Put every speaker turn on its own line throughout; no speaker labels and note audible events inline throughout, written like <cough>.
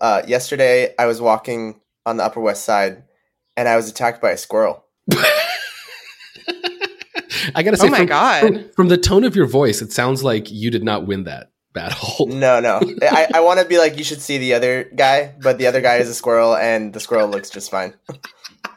Uh, yesterday, I was walking on the Upper West Side, and I was attacked by a squirrel. <laughs>
I gotta say,
Oh my
from,
God.
From, from the tone of your voice, it sounds like you did not win that battle.
No, no. <laughs> I, I want to be like, you should see the other guy, but the other guy is a squirrel, and the squirrel looks just fine.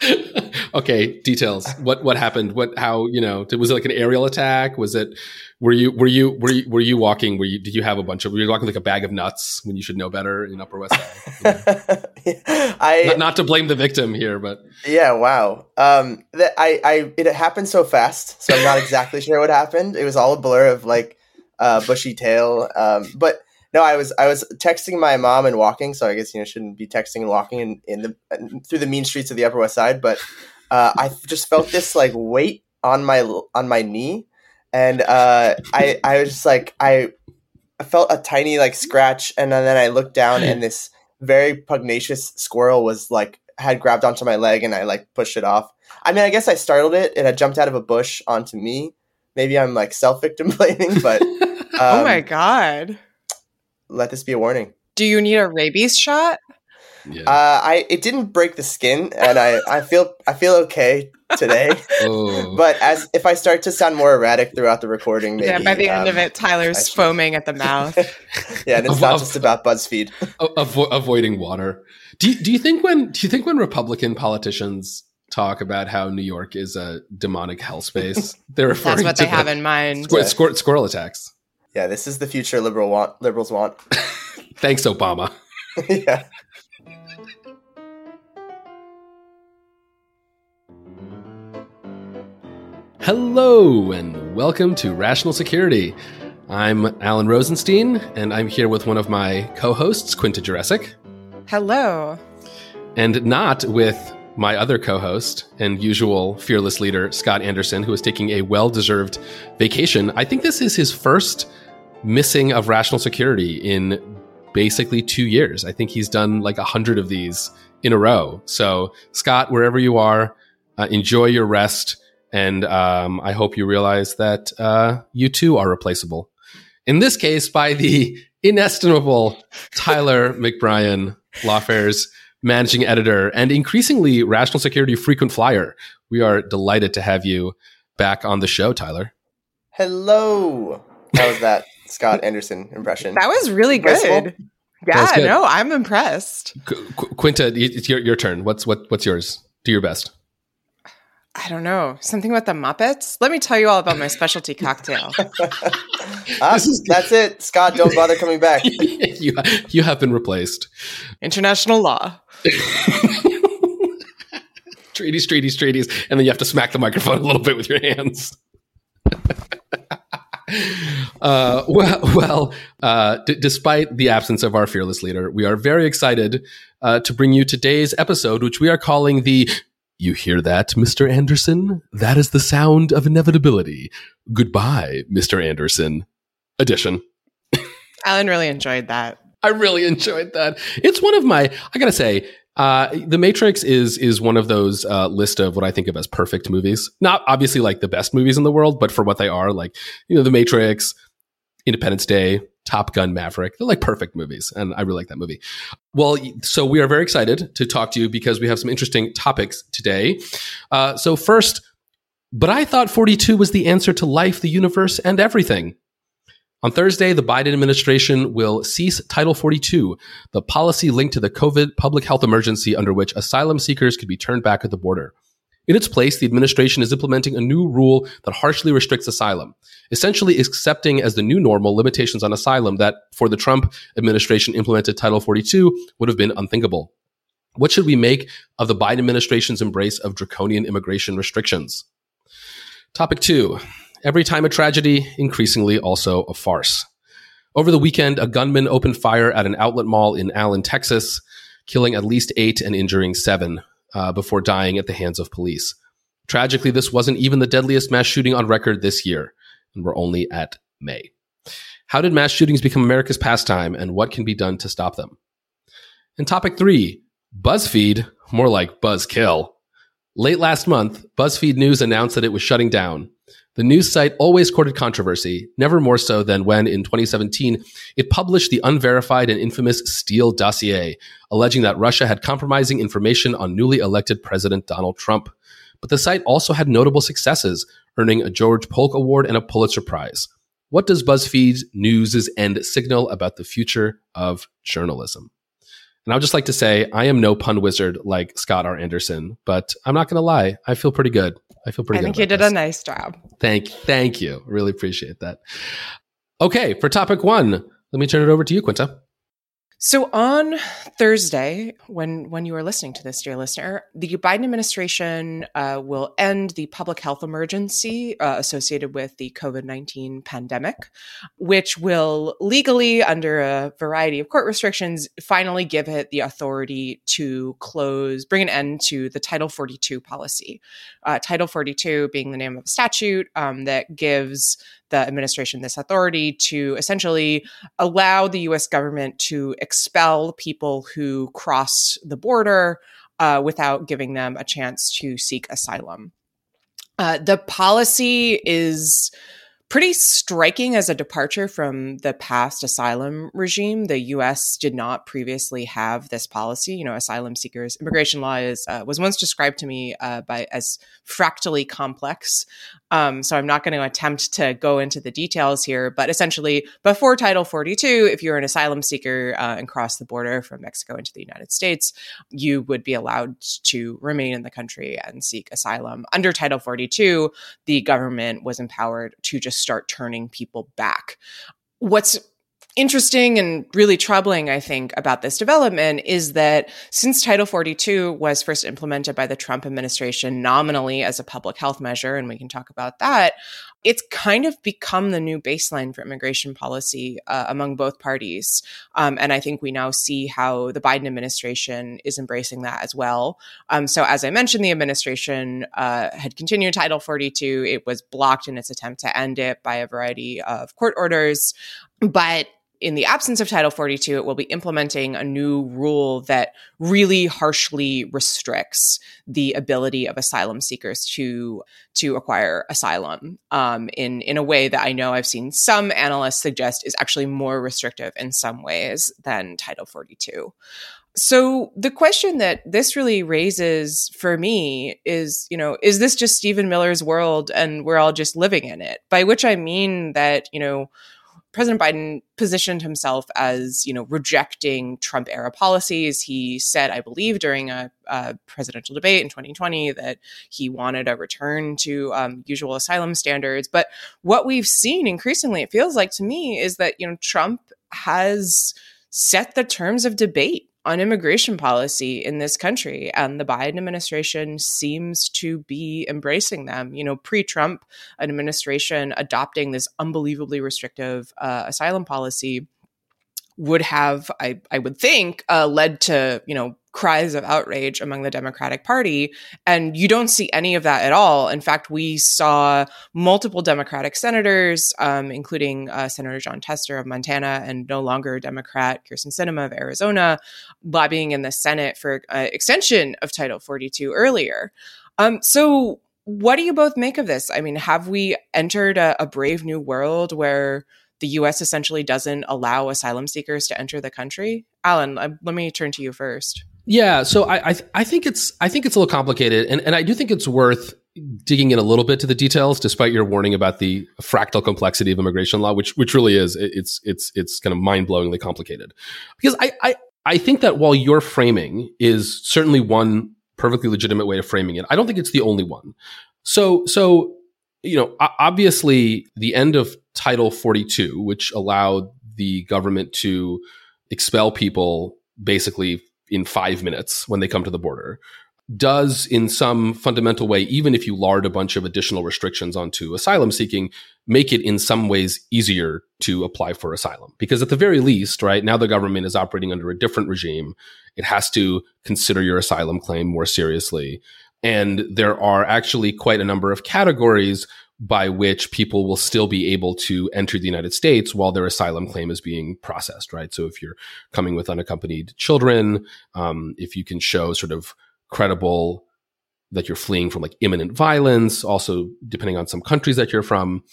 <laughs>
okay, details. What what happened? What how you know? Was it like an aerial attack? Was it? Were you were you were you, were you walking? Were you did you have a bunch of? Were you walking like a bag of nuts when you should know better in Upper West Side? <laughs> You know?
I
not, not to blame the victim here, but
yeah, wow. Um, that I I it happened so fast, so I'm not exactly sure what happened. It was all a blur of like uh, bushy tail. Um, but no, I was I was texting my mom and walking, so I guess you know shouldn't be texting and walking in, in the through the mean streets of the Upper West Side. But uh, I just felt this like weight on my on my knee, and uh, I I was just like I, felt a tiny like scratch, and then I looked down, and this very pugnacious squirrel was like had grabbed onto my leg, and I like pushed it off. I mean, I guess I startled it, It had jumped out of a bush onto me. Maybe I'm like self victim blaming, but. Um, <laughs>
oh my god.
Let this be a warning.
Do you need a rabies shot?
Yeah.
Uh, I it didn't break the skin, and I, I feel I feel okay today. <laughs>
oh.
but as if I start to sound more erratic throughout the recording, maybe,
yeah, by the end
um,
of it, Tyler's
should-
foaming at the mouth. <laughs>
yeah, and it's
Of-
not just about BuzzFeed. <laughs>
Avo- avoiding water. Do you, do you think when do you think when Republican politicians talk about how New York is a demonic hell space, they're referring
That's what
to
they have in mind.
squir- squir- squirrel attacks?
Yeah, this is the future liberal want liberals want.
Thanks, Obama.
yeah.
Hello and welcome to Rational Security. I'm Alan Rosenstein, and I'm here with one of my co-hosts, Quinta Jurecic,
Hello.
and not with my other co-host and usual fearless leader, Scott Anderson, who is taking a well-deserved vacation. I think this is his first missing of Rational Security in basically two years. I think he's done like a hundred of these in a row. So, Scott, wherever you are, uh, enjoy your rest. And um, I hope you realize that uh, you too are replaceable. In this case, by the inestimable Tyler <laughs> McBrien, Lawfare's managing editor and increasingly Rational Security frequent flyer. We are delighted to have you back on the show, Tyler.
Hello. How was that <laughs> Scott Anderson impression?
That was really good. Yeah,
good.
no, I'm impressed.
Qu- Qu- Quinta, it's your, your turn. What's what, what's yours? Do your best.
I don't know. Something with the Muppets? Let me tell you all about my specialty cocktail. <laughs>
Ah, that's it, Scott. Don't bother coming back. <laughs>
you you have been replaced.
International law. <laughs>
Treaties, treaties, treaties, and then you have to smack the microphone a little bit with your hands. uh, well, well uh, d- despite the absence of our fearless leader, we are very excited uh, to bring you today's episode, which we are calling the You Hear That, Mr. Anderson? That is the sound of inevitability. Goodbye, Mr. Anderson. Edition. <laughs>
Alan really enjoyed that.
I really enjoyed that. It's one of my. I gotta say, uh, The Matrix is is one of those uh, list of what I think of as perfect movies. Not obviously like the best movies in the world, but for what they are, like you know, The Matrix, Independence Day, Top Gun, Maverick. They're like perfect movies, and I really like that movie. Well, so we are very excited to talk to you because we have some interesting topics today. Uh, so first, but I thought 42 was the answer to life, the universe, and everything. On Thursday, the Biden administration will cease Title 42, the policy linked to the COVID public health emergency under which asylum seekers could be turned back at the border. In its place, the administration is implementing a new rule that harshly restricts asylum, essentially accepting as the new normal limitations on asylum that, for the Trump administration implemented Title 42, would have been unthinkable. What should we make of the Biden administration's embrace of draconian immigration restrictions? Topic two. Every time a tragedy, increasingly also a farce. Over the weekend, a gunman opened fire at an outlet mall in Allen, Texas, killing at least eight and injuring seven uh, before dying at the hands of police. Tragically, this wasn't even the deadliest mass shooting on record this year, and we're only at May. How did mass shootings become America's pastime, and what can be done to stop them? And topic three BuzzFeed, more like Buzzkill. Late last month, BuzzFeed News announced that it was shutting down. The news site always courted controversy, never more so than when, in 2017, it published the unverified and infamous Steele dossier, alleging that Russia had compromising information on newly elected President Donald Trump. But the site also had notable successes, earning a George Polk Award and a Pulitzer Prize. What does BuzzFeed News' end signal about the future of journalism? And I would just like to say, I am no pun wizard like Scott R. Anderson, but I'm not going to lie. I feel pretty good. I feel pretty
I think you did
this.
a nice job.
Thank, thank you. Really appreciate that. Okay, for topic one, let me turn it over to you, Quinta.
So on Thursday, when when you are listening to this, dear listener, the Biden administration uh, will end the public health emergency uh, associated with the COVID nineteen pandemic, which will legally, under a variety of court restrictions, finally give it the authority to close, bring an end to the Title forty two policy. Uh, Title forty two being the name of a statute um, that gives the administration this authority to essentially allow the US government to expel people who cross the border uh, without giving them a chance to seek asylum. Uh, the policy is pretty striking as a departure from the past asylum regime. The U.S. did not previously have this policy. You know, asylum seekers immigration law is uh, was once described to me uh, by as fractally complex. Um, so I'm not going to attempt to go into the details here, but essentially, before Title 42, if you're an asylum seeker uh, and cross the border from Mexico into the United States, you would be allowed to remain in the country and seek asylum. Under Title 42, the government was empowered to just start turning people back. What's interesting and really troubling, I think, about this development is that since Title 42 was first implemented by the Trump administration nominally as a public health measure, and we can talk about that, it's kind of become the new baseline for immigration policy uh, among both parties. Um, and I think we now see how the Biden administration is embracing that as well. Um, so, as I mentioned, the administration uh, had continued Title 42. It was blocked in its attempt to end it by a variety of court orders. But in the absence of Title 42, it will be implementing a new rule that really harshly restricts the ability of asylum seekers to to acquire asylum um, in in a way that I know I've seen some analysts suggest is actually more restrictive in some ways than Title 42. So the question that this really raises for me is, you know, is this just Stephen Miller's world and we're all just living in it? By which I mean that, you know, President Biden positioned himself as, you know, rejecting Trump era policies. He said, I believe, during a, a presidential debate in 2020 that he wanted a return to um, usual asylum standards. But what we've seen increasingly, it feels like to me, is that, you know, Trump has set the terms of debate on immigration policy in this country. And the Biden administration seems to be embracing them. You know, pre Trump administration adopting this unbelievably restrictive uh, asylum policy would have, I, I would think, uh, led to, you know, cries of outrage among the Democratic Party. And you don't see any of that at all. In fact, we saw multiple Democratic senators, um, including uh, Senator Jon Tester of Montana and no longer Democrat Kyrsten Sinema of Arizona, lobbying in the Senate for uh, extension of Title 42 earlier. Um, so, what do you both make of this? I mean, have we entered a, a brave new world where the US essentially doesn't allow asylum seekers to enter the country? Alan, uh, let me turn to you first.
Yeah, so I I, I think it's I think it's a little complicated, and and I do think it's worth digging in a little bit to the details, despite your warning about the fractal complexity of immigration law, which which really is it's it's it's kind of mind blowingly complicated. Because I, I I think that while your framing is certainly one perfectly legitimate way of framing it, I don't think it's the only one. So so you know obviously the end of Title 42, which allowed the government to expel people basically in five minutes when they come to the border. does in some fundamental way, even if you lard a bunch of additional restrictions onto asylum seeking, make it in some ways easier to apply for asylum. Because at the very least, right now the government is operating under a different regime. It has to consider your asylum claim more seriously. And there are actually quite a number of categories by which people will still be able to enter the United States while their asylum claim is being processed, right? So if you're coming with unaccompanied children, um, if you can show sort of credible that you're fleeing from like imminent violence, also depending on some countries that you're from.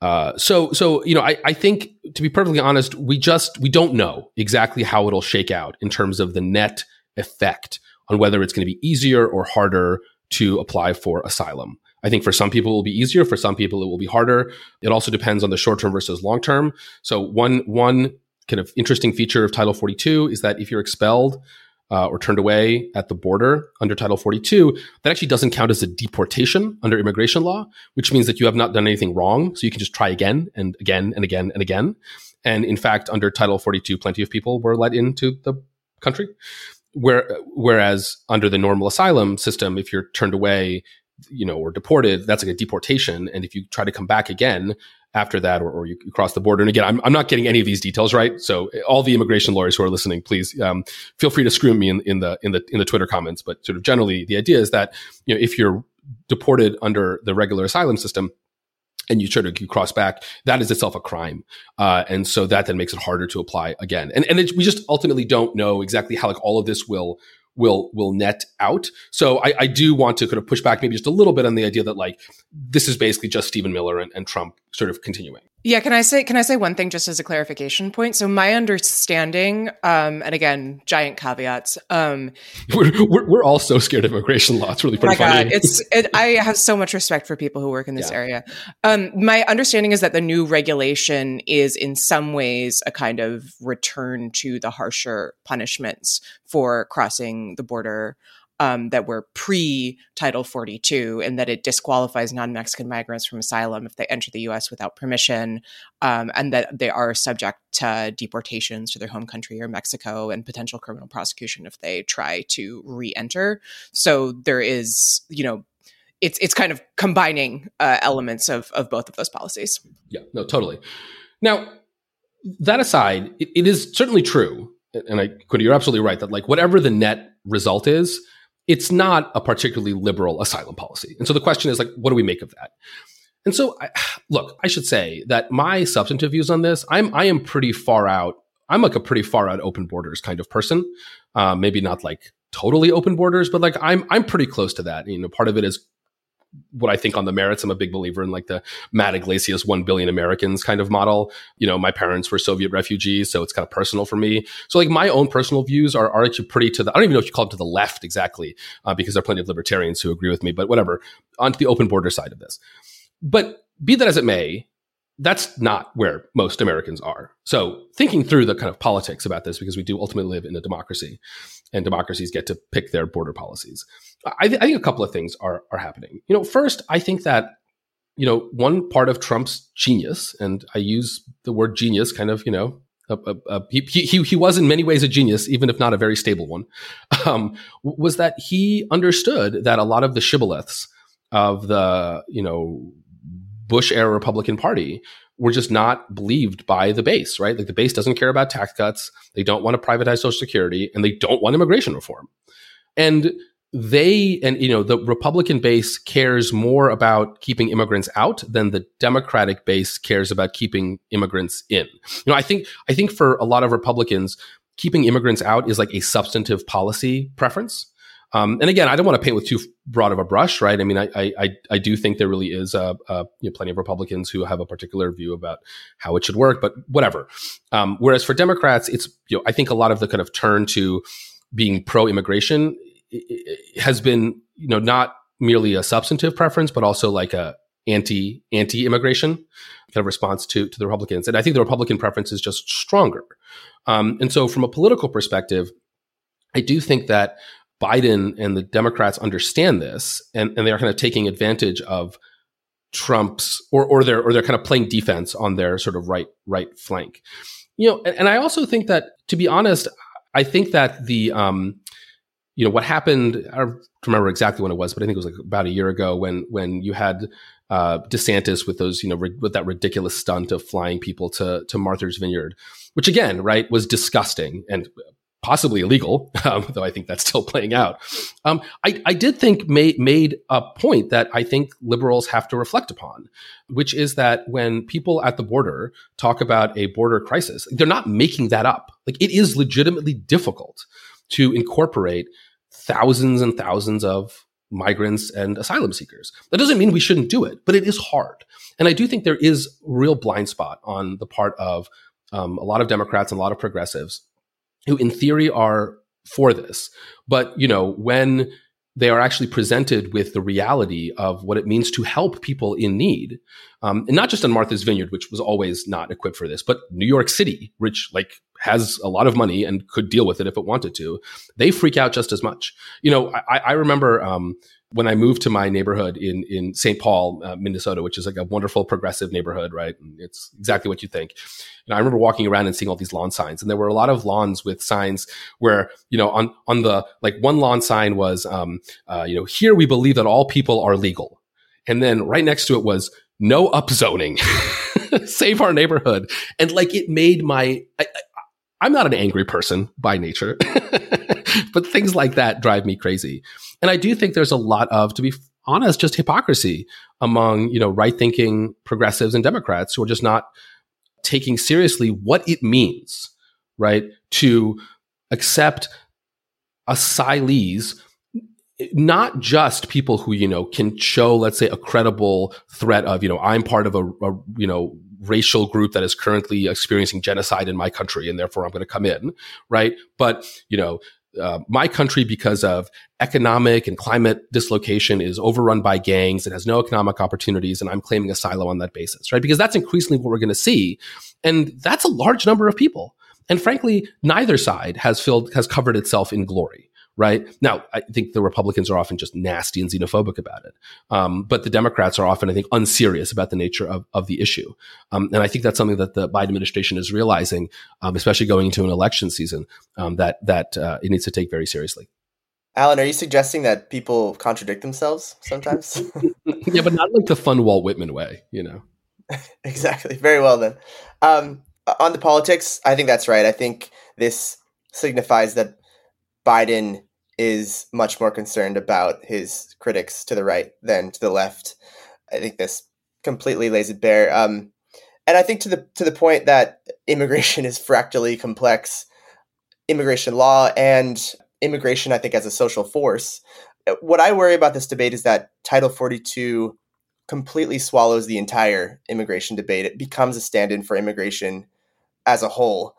Uh, so, so you know, I, I think to be perfectly honest, we just we don't know exactly how it'll shake out in terms of the net effect on whether it's going to be easier or harder to apply for asylum. I think for some people it will be easier, for some people it will be harder. It also depends on the short term versus long term. So one one kind of interesting feature of Title 42 is that if you're expelled uh, or turned away at the border under Title 42, that actually doesn't count as a deportation under immigration law, which means that you have not done anything wrong. So you can just try again and again and again and again. And in fact, under Title 42, plenty of people were let into the country. Where, whereas under the normal asylum system, if you're turned away, you know, or deported, that's like a deportation. And if you try to come back again, after that, or, or you cross the border. And again, I'm, I'm not getting any of these details right. So all the immigration lawyers who are listening, please um, feel free to screw me in, in the in the in the Twitter comments. But sort of generally, the idea is that you know if you're deported under the regular asylum system, and you try to you cross back, that is itself a crime. Uh, and so that then makes it harder to apply again. And, and it, we just ultimately don't know exactly how like all of this will will will net out. So I, I, do want to kind of push back maybe just a little bit on the idea that like this is basically just Stephen Miller and, and Trump sort of continuing.
Yeah, can I say can I say one thing just as a clarification point? So my understanding, um, and again, giant caveats. Um,
we're, we're, we're all so scared of immigration law. It's really pretty
my
funny.
God, it's <laughs> it, I have so much respect for people who work in this yeah. area. Um, my understanding is that the new regulation is in some ways a kind of return to the harsher punishments for crossing the border um, that were pre Title 42 and that it disqualifies non Mexican migrants from asylum if they enter the US without permission, um, and that they are subject to deportations to their home country or Mexico and potential criminal prosecution if they try to re enter. So there is, you know, it's it's kind of combining uh, elements of of both of those policies.
Yeah, no, totally. Now, that aside, it, it is certainly true, and I, Cody, you're absolutely right that like whatever the net result is, it's not a particularly liberal asylum policy. And so the question is like, what do we make of that? And so, I, <sighs> look, I should say that my substantive views on this, I'm I am pretty far out. I'm like a pretty far out open borders kind of person. Uh, maybe not like totally open borders, but like I'm I'm pretty close to that. You know, part of it is what I think on the merits. I'm a big believer in like the Matt Yglesias 1 billion Americans kind of model. You know, my parents were Soviet refugees, so it's kind of personal for me. So like my own personal views are, are actually pretty to the, I don't even know if you call it to the left exactly, uh, because there are plenty of libertarians who agree with me, but whatever, onto the open border side of this. But be that as it may, that's not where most Americans are. So thinking through the kind of politics about this, because we do ultimately live in a democracy and democracies get to pick their border policies. I, th- I think a couple of things are, are happening. You know, first, I think that, you know, one part of Trump's genius, and I use the word genius kind of, you know, he, he, he was in many ways a genius, even if not a very stable one, <laughs> um, was that he understood that a lot of the shibboleths of the, you know, Bush era Republican Party were just not believed by the base, right? Like the base doesn't care about tax cuts. They don't want to privatize Social Security and they don't want immigration reform. And they and you know the republican base cares more about keeping immigrants out than the democratic base cares about keeping immigrants in you know i think i think for a lot of republicans keeping immigrants out is like a substantive policy preference um, and again, I don't want to paint with too broad of a brush, right? I mean, I I, I do think there really is uh, you know, plenty of Republicans who have a particular view about how it should work, but whatever. Um, whereas for Democrats, it's you know I think a lot of the kind of turn to being pro-immigration has been you know not merely a substantive preference, but also like a anti anti immigration kind of response to to the Republicans. And I think the Republican preference is just stronger. Um, and so, from a political perspective, I do think that Biden and the Democrats understand this, and, and they are kind of taking advantage of Trump's, or or they're or they're kind of playing defense on their sort of right right flank. You know, and, and I also think that, to be honest, I think that the um, you know what happened. I don't remember exactly when it was, but I think it was like about a year ago when when you had uh, DeSantis with those, you know, with that ridiculous stunt of flying people to to Martha's Vineyard, which again, right, was disgusting and possibly illegal, <laughs> um, though I think that's still playing out. Um, I, I, did think made made a point that I think liberals have to reflect upon, which is that when people at the border talk about a border crisis, they're not making that up. Like it is legitimately difficult to incorporate thousands and thousands of migrants and asylum seekers. That doesn't mean we shouldn't do it, but it is hard. And I do think there is real blind spot on the part of um, a lot of Democrats and a lot of progressives who, in theory, are for this. But you know, when they are actually presented with the reality of what it means to help people in need, um, and not just on Martha's Vineyard, which was always not equipped for this, but New York City, which like has a lot of money and could deal with it if it wanted to, they freak out just as much. You know, I, I remember um, when I moved to my neighborhood in in St. Paul, uh, Minnesota, which is like a wonderful progressive neighborhood, right? And it's exactly what you think. And I remember walking around and seeing all these lawn signs, and there were a lot of lawns with signs where you know on on the like one lawn sign was um, uh, you know here we believe that all people are legal, and then right next to it was no upzoning, <laughs> save our neighborhood, and like it made my I, I'm not an angry person by nature, <laughs> <laughs> but things like that drive me crazy. And I do think there's a lot of, to be honest, just hypocrisy among, you know, right thinking progressives and Democrats who are just not taking seriously what it means, right, to accept asylees not just people who you know can show let's say a credible threat of you know i'm part of a, a you know racial group that is currently experiencing genocide in my country and therefore I'm going to come in, right? But, you know, uh, my country, because of economic and climate dislocation, is overrun by gangs and has no economic opportunities, and I'm claiming asylum on that basis, right? Because that's increasingly what we're going to see, and that's a large number of people. And frankly, neither side has filled has covered itself in glory right? Now, I think the Republicans are often just nasty and xenophobic about it. Um, but the Democrats are often, I think, unserious about the nature of, of the issue. Um, and I think that's something that the Biden administration is realizing, um, especially going into an election season, um, that, that uh, it needs to take very seriously.
Alan, are you suggesting that people contradict themselves sometimes? <laughs>
yeah, but not like the fun Walt Whitman way, you know? <laughs>
exactly. Very well then. Um, on the politics, I think that's right. I think this signifies that Biden is much more concerned about his critics to the right than to the left. I think this completely lays it bare. Um, and I think to the to the point that immigration is fractally complex, immigration law and immigration, I think, as a social force. What I worry about this debate is that Title 42 completely swallows the entire immigration debate. It becomes a stand-in for immigration as a whole,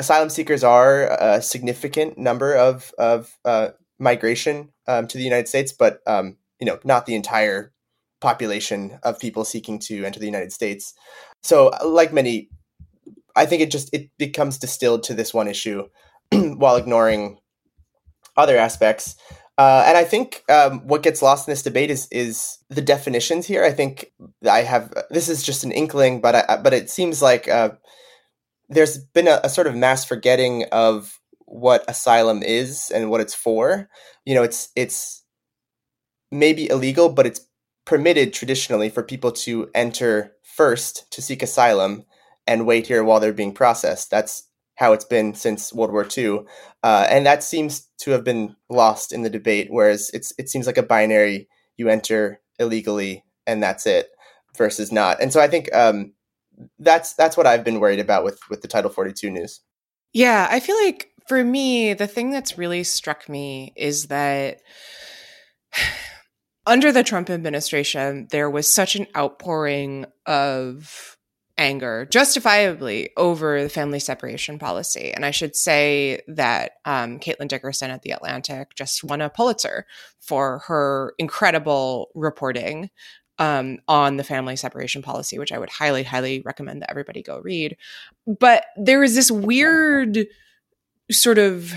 asylum seekers are a significant number of of uh, migration um, to the United States, but um, you know not the entire population of people seeking to enter the United States. So, like many, I think it just it becomes distilled to this one issue <clears throat> while ignoring other aspects. Uh, and I think um, what gets lost in this debate is is the definitions here. I think I have this is just an inkling, but I, but it seems like uh, there's been a, a, sort of mass forgetting of what asylum is and what it's for. You know, it's it's maybe illegal, but it's permitted traditionally for people to enter first to seek asylum and wait here while they're being processed. That's how it's been since World War II, uh, and that seems to have been lost in the debate. Whereas it's it seems like a binary: you enter illegally and that's it, versus not. And so I think um, that's that's what I've been worried about with with the Title 42 news.
Yeah, I feel like for me, the thing that's really struck me is that <sighs> under the Trump administration, there was such an outpouring of anger, justifiably, over the family separation policy. And I should say that um, Caitlin Dickerson at The Atlantic just won a Pulitzer for her incredible reporting um, on the family separation policy, which I would highly, highly recommend that everybody go read. But there is this weird sort of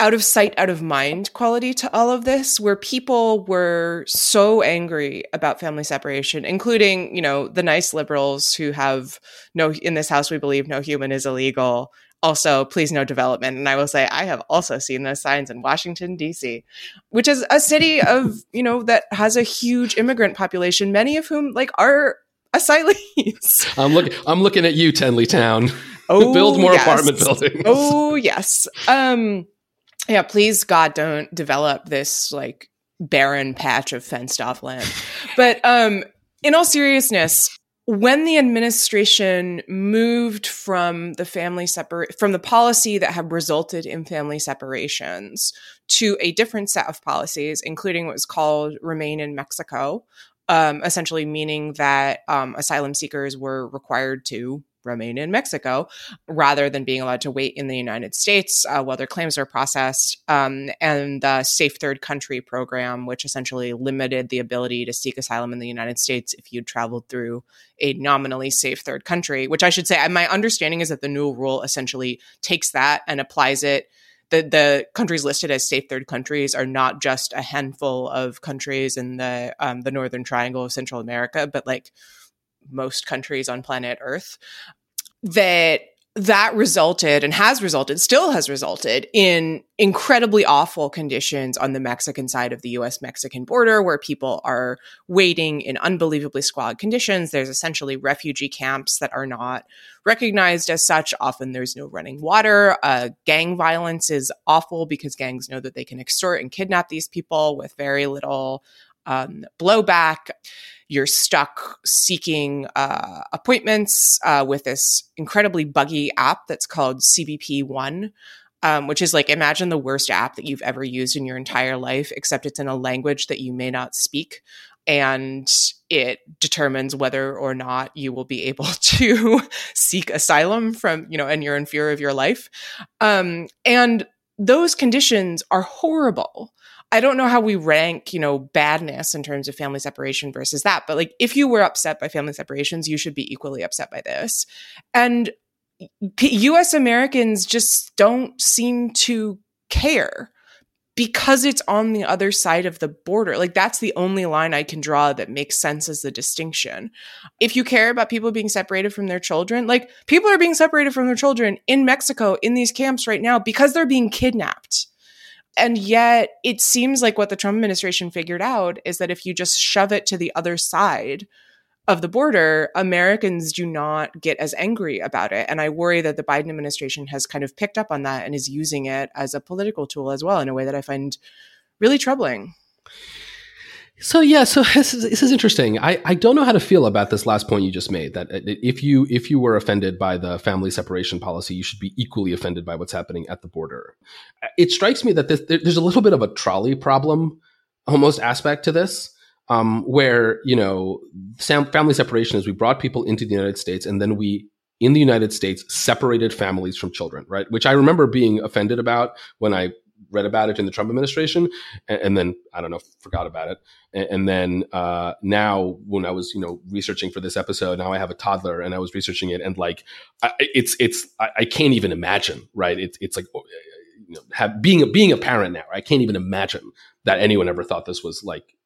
out of sight, out of mind quality to all of this, where people were so angry about family separation, including, you know, the nice liberals who have no, in this house, we believe no human is illegal. Also please no development. And i will say i have also seen those signs in washington d.c which is a city of you know that has a huge immigrant population many of whom like are asylees. <laughs>
I'm looking i'm looking at you Tenleytown <laughs>
oh
build more
yes.
apartment buildings. <laughs>
Oh yes. Um yeah please god don't develop this like barren patch of fenced off land. But um in all seriousness when the administration moved from the family separate from the policy that had resulted in family separations to a different set of policies, including what was called remain in Mexico, um, essentially meaning that um, asylum seekers were required to remain in Mexico rather than being allowed to wait in the United States uh, while their claims are processed. Um, and the Safe Third Country program, which essentially limited the ability to seek asylum in the United States if you'd traveled through a nominally safe third country, which I should say, my understanding is that the new rule essentially takes that and applies it. The, the countries listed as safe third countries are not just a handful of countries in the um, the northern triangle of Central America, but like most countries on planet Earth, that that resulted and has resulted, still has resulted in incredibly awful conditions on the Mexican side of the US Mexican border where people are waiting in unbelievably squalid conditions. There's essentially refugee camps that are not recognized as such. Often there's no running water. Uh, gang violence is awful because gangs know that they can extort and kidnap these people with very little um, blowback you're stuck seeking uh, appointments uh, with this incredibly buggy app that's called CBP One. Um, which is like imagine the worst app that you've ever used in your entire life, except it's in a language that you may not speak. And it determines whether or not you will be able <laughs> to seek asylum from, you know, and you're in fear of your life. Um, and those conditions are horrible. I don't know how we rank, you know, badness in terms of family separation versus that. But like, if you were upset by family separations, you should be equally upset by this. And US Americans just don't seem to care because it's on the other side of the border. Like, that's the only line I can draw that makes sense as the distinction. If you care about people being separated from their children, like, people are being separated from their children in Mexico in these camps right now because they're being kidnapped and yet, it seems like what the Trump administration figured out is that if you just shove it to the other side of the border, Americans do not get as angry about it. And I worry that the Biden administration has kind of picked up on that and is using it as a political tool as well in a way that I find really troubling.
So yeah, so <laughs> this is, this is interesting. I, I don't know how to feel about this last point you just made. That if you if you were offended by the family separation policy, you should be equally offended by what's happening at the border. It strikes me that this, there's a little bit of a trolley problem, almost aspect to this, um, where you know family separation is we brought people into the United States and then we in the United States separated families from children, right? Which I remember being offended about when I read about it in the Trump administration, and, and then I don't know, forgot about it. And, and then uh, now, when I was you know researching for this episode, now I have a toddler, and I was researching it, and like I, it's it's I, I, can't even imagine, right? It's it's like oh, you know, have, being a, being a parent now, I can't even imagine that anyone ever thought this was like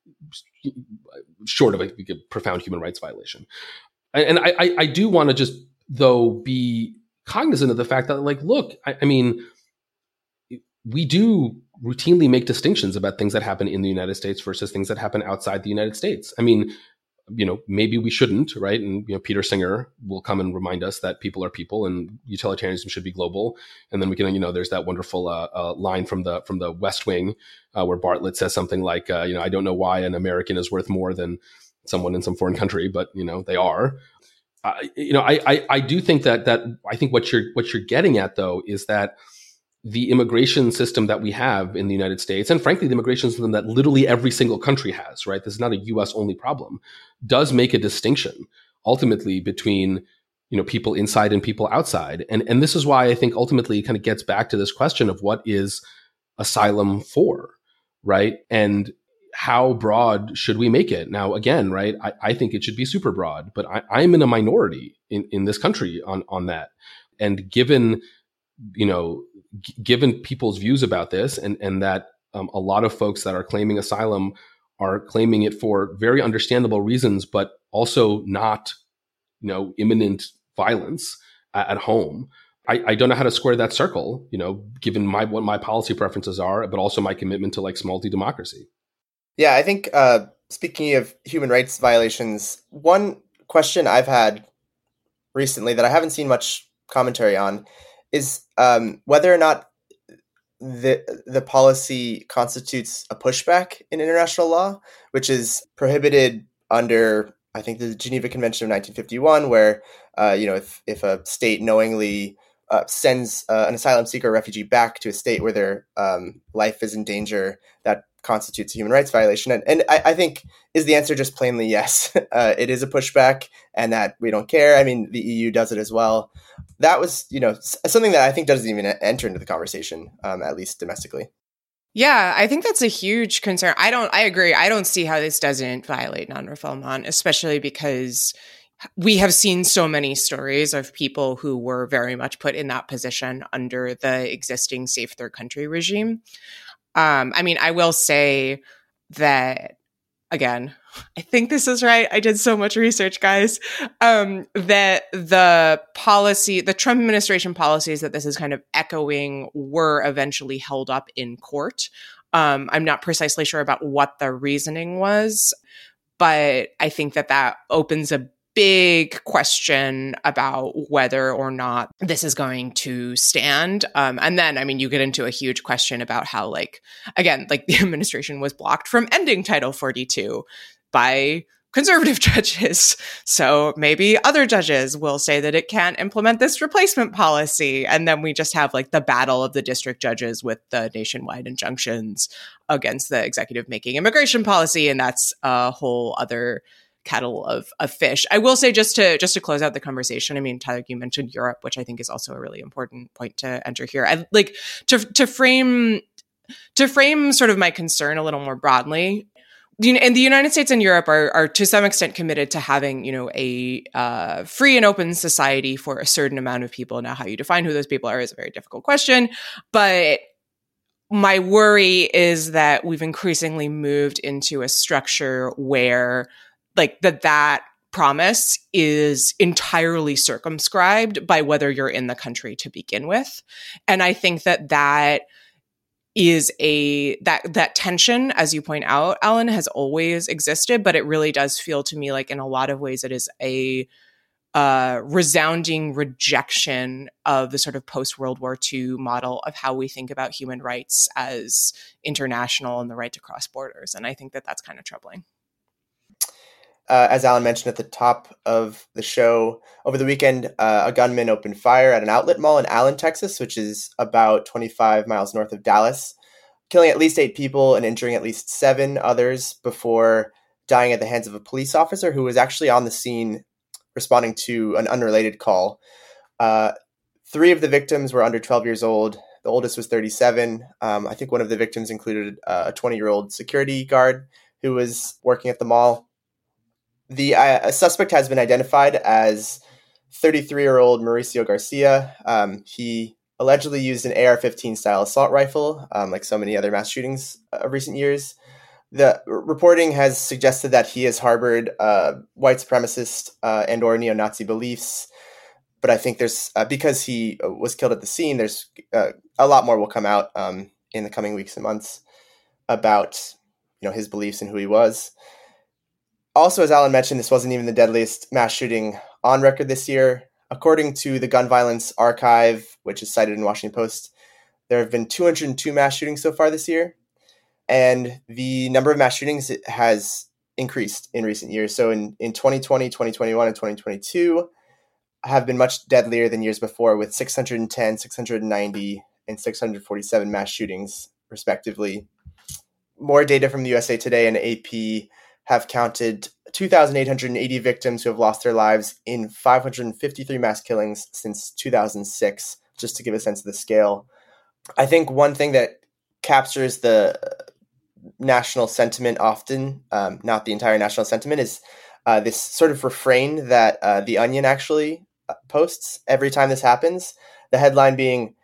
short of a, a profound human rights violation. And, and I, I do want to just though be cognizant of the fact that like, look, I, I mean we do routinely make distinctions about things that happen in the United States versus things that happen outside the United States. I mean, you know, maybe we shouldn't, right? And you know, Peter Singer will come and remind us that people are people and utilitarianism should be global. And then we can, you know, there's that wonderful uh, uh, line from the from the West Wing uh, where Bartlet says something like, uh, you know, I don't know why an American is worth more than someone in some foreign country, but you know, they are. you know, I, I I do think that that I think what you're what you're getting at though is that the immigration system that we have in the United States, and frankly, the immigration system that literally every single country has, right? This is not a US only problem, does make a distinction ultimately between you know people inside and people outside. And and this is why i think ultimately it kind of gets back to this question of what is asylum for right? And how broad should we make it? Now again right i, I think it should be super broad but I, i'm in a minority in, in this country on on that. And given you know given people's views about this and, and that um, a lot of folks that are claiming asylum are claiming it for very understandable reasons, but also not, you know, imminent violence at, at home. I, I don't know how to square that circle, you know, given my what my policy preferences are, but also my commitment to like small democracy.
Yeah, I think uh, speaking of human rights violations, one question I've had recently that I haven't seen much commentary on is um, whether or not the the policy constitutes a pushback in international law, which is prohibited under I think the Geneva Convention of 1951, where uh, you know if if a state knowingly uh, sends uh, an asylum seeker or refugee back to a state where their um, life is in danger, that constitutes a human rights violation. And, and I, I think is the answer just plainly yes. <laughs> Uh, it is a pushback, and that we don't care. I mean, the EU does it as well. That was, you know, something that I think doesn't even enter into the conversation, um, at least domestically.
Yeah, I think that's a huge concern. I don't. I agree. I don't see how this doesn't violate non-refoulement, especially because we have seen so many stories of people who were very much put in that position under the existing safe third country regime. Um, I mean, I will say that again, <laughs> I think this is right. I did so much research, guys. Um, that the policy, the Trump administration policies that this is kind of echoing were eventually held up in court. Um, I'm not precisely sure about what the reasoning was, but I think that that opens a big question about whether or not this is going to stand. Um, and then, I mean, you get into a huge question about how, like, again, like <laughs> the administration was blocked from ending Title 42 by conservative <laughs> judges. So maybe other judges will say that it can't implement this replacement policy. And then we just have like the battle of the district judges with the nationwide injunctions against the executive making immigration policy. And that's a whole other kettle of, of fish. I will say just to just to close out the conversation. I mean, Tyler, you mentioned Europe, which I think is also a really important point to enter here. I like to to frame to frame sort of my concern a little more broadly. And the United States and Europe are, are to some extent committed to having, you know, a uh, free and open society for a certain amount of people. Now, how you define who those people are is a very difficult question, but my worry is that we've increasingly moved into a structure where like that that promise is entirely circumscribed by whether you're in the country to begin with and i think that that is a that that tension as you point out alan has always existed but it really does feel to me like in a lot of ways it is a uh, resounding rejection of the sort of post World War II model of how we think about human rights as international and the right to cross borders. And I think that that's kind of troubling
uh, as Alan mentioned at the top of the show, over the weekend, uh, a gunman opened fire at an outlet mall in Allen, Texas, which is about 25 miles north of Dallas, killing at least eight people and injuring at least seven others before dying at the hands of a police officer who was actually on the scene responding to an unrelated call. Uh, three of the victims were under 12 years old. The oldest was 37. Um, I think one of the victims included uh, a 20 year old security guard who was working at the mall. The uh, suspect has been identified as 33 year old Mauricio Garcia. Um, he allegedly used an AR 15 style assault rifle, um, like so many other mass shootings of recent years. The reporting has suggested that he has harbored uh, white supremacist uh, and or neo-Nazi beliefs, but I think there's uh, because he uh, was killed at the scene. There's uh, a lot more will come out um, in the coming weeks and months about you know his beliefs and who he was also, as Alan mentioned, this wasn't even the deadliest mass shooting on record this year. According to the Gun Violence Archive, which is cited in Washington Post, there have been 202 mass shootings so far this year, and the number of mass shootings has increased in recent years. So in, in 2020, 2021, and 2022 have been much deadlier than years before, with 610, 690, and 647 mass shootings, respectively. More data from the USA Today and AP have counted 2,880 victims who have lost their lives in 553 mass killings since 2006, just to give a sense of the scale. I think one thing that captures the national sentiment often, um, not the entire national sentiment, is uh, this sort of refrain that uh, The Onion actually uh, posts every time this happens. The headline being,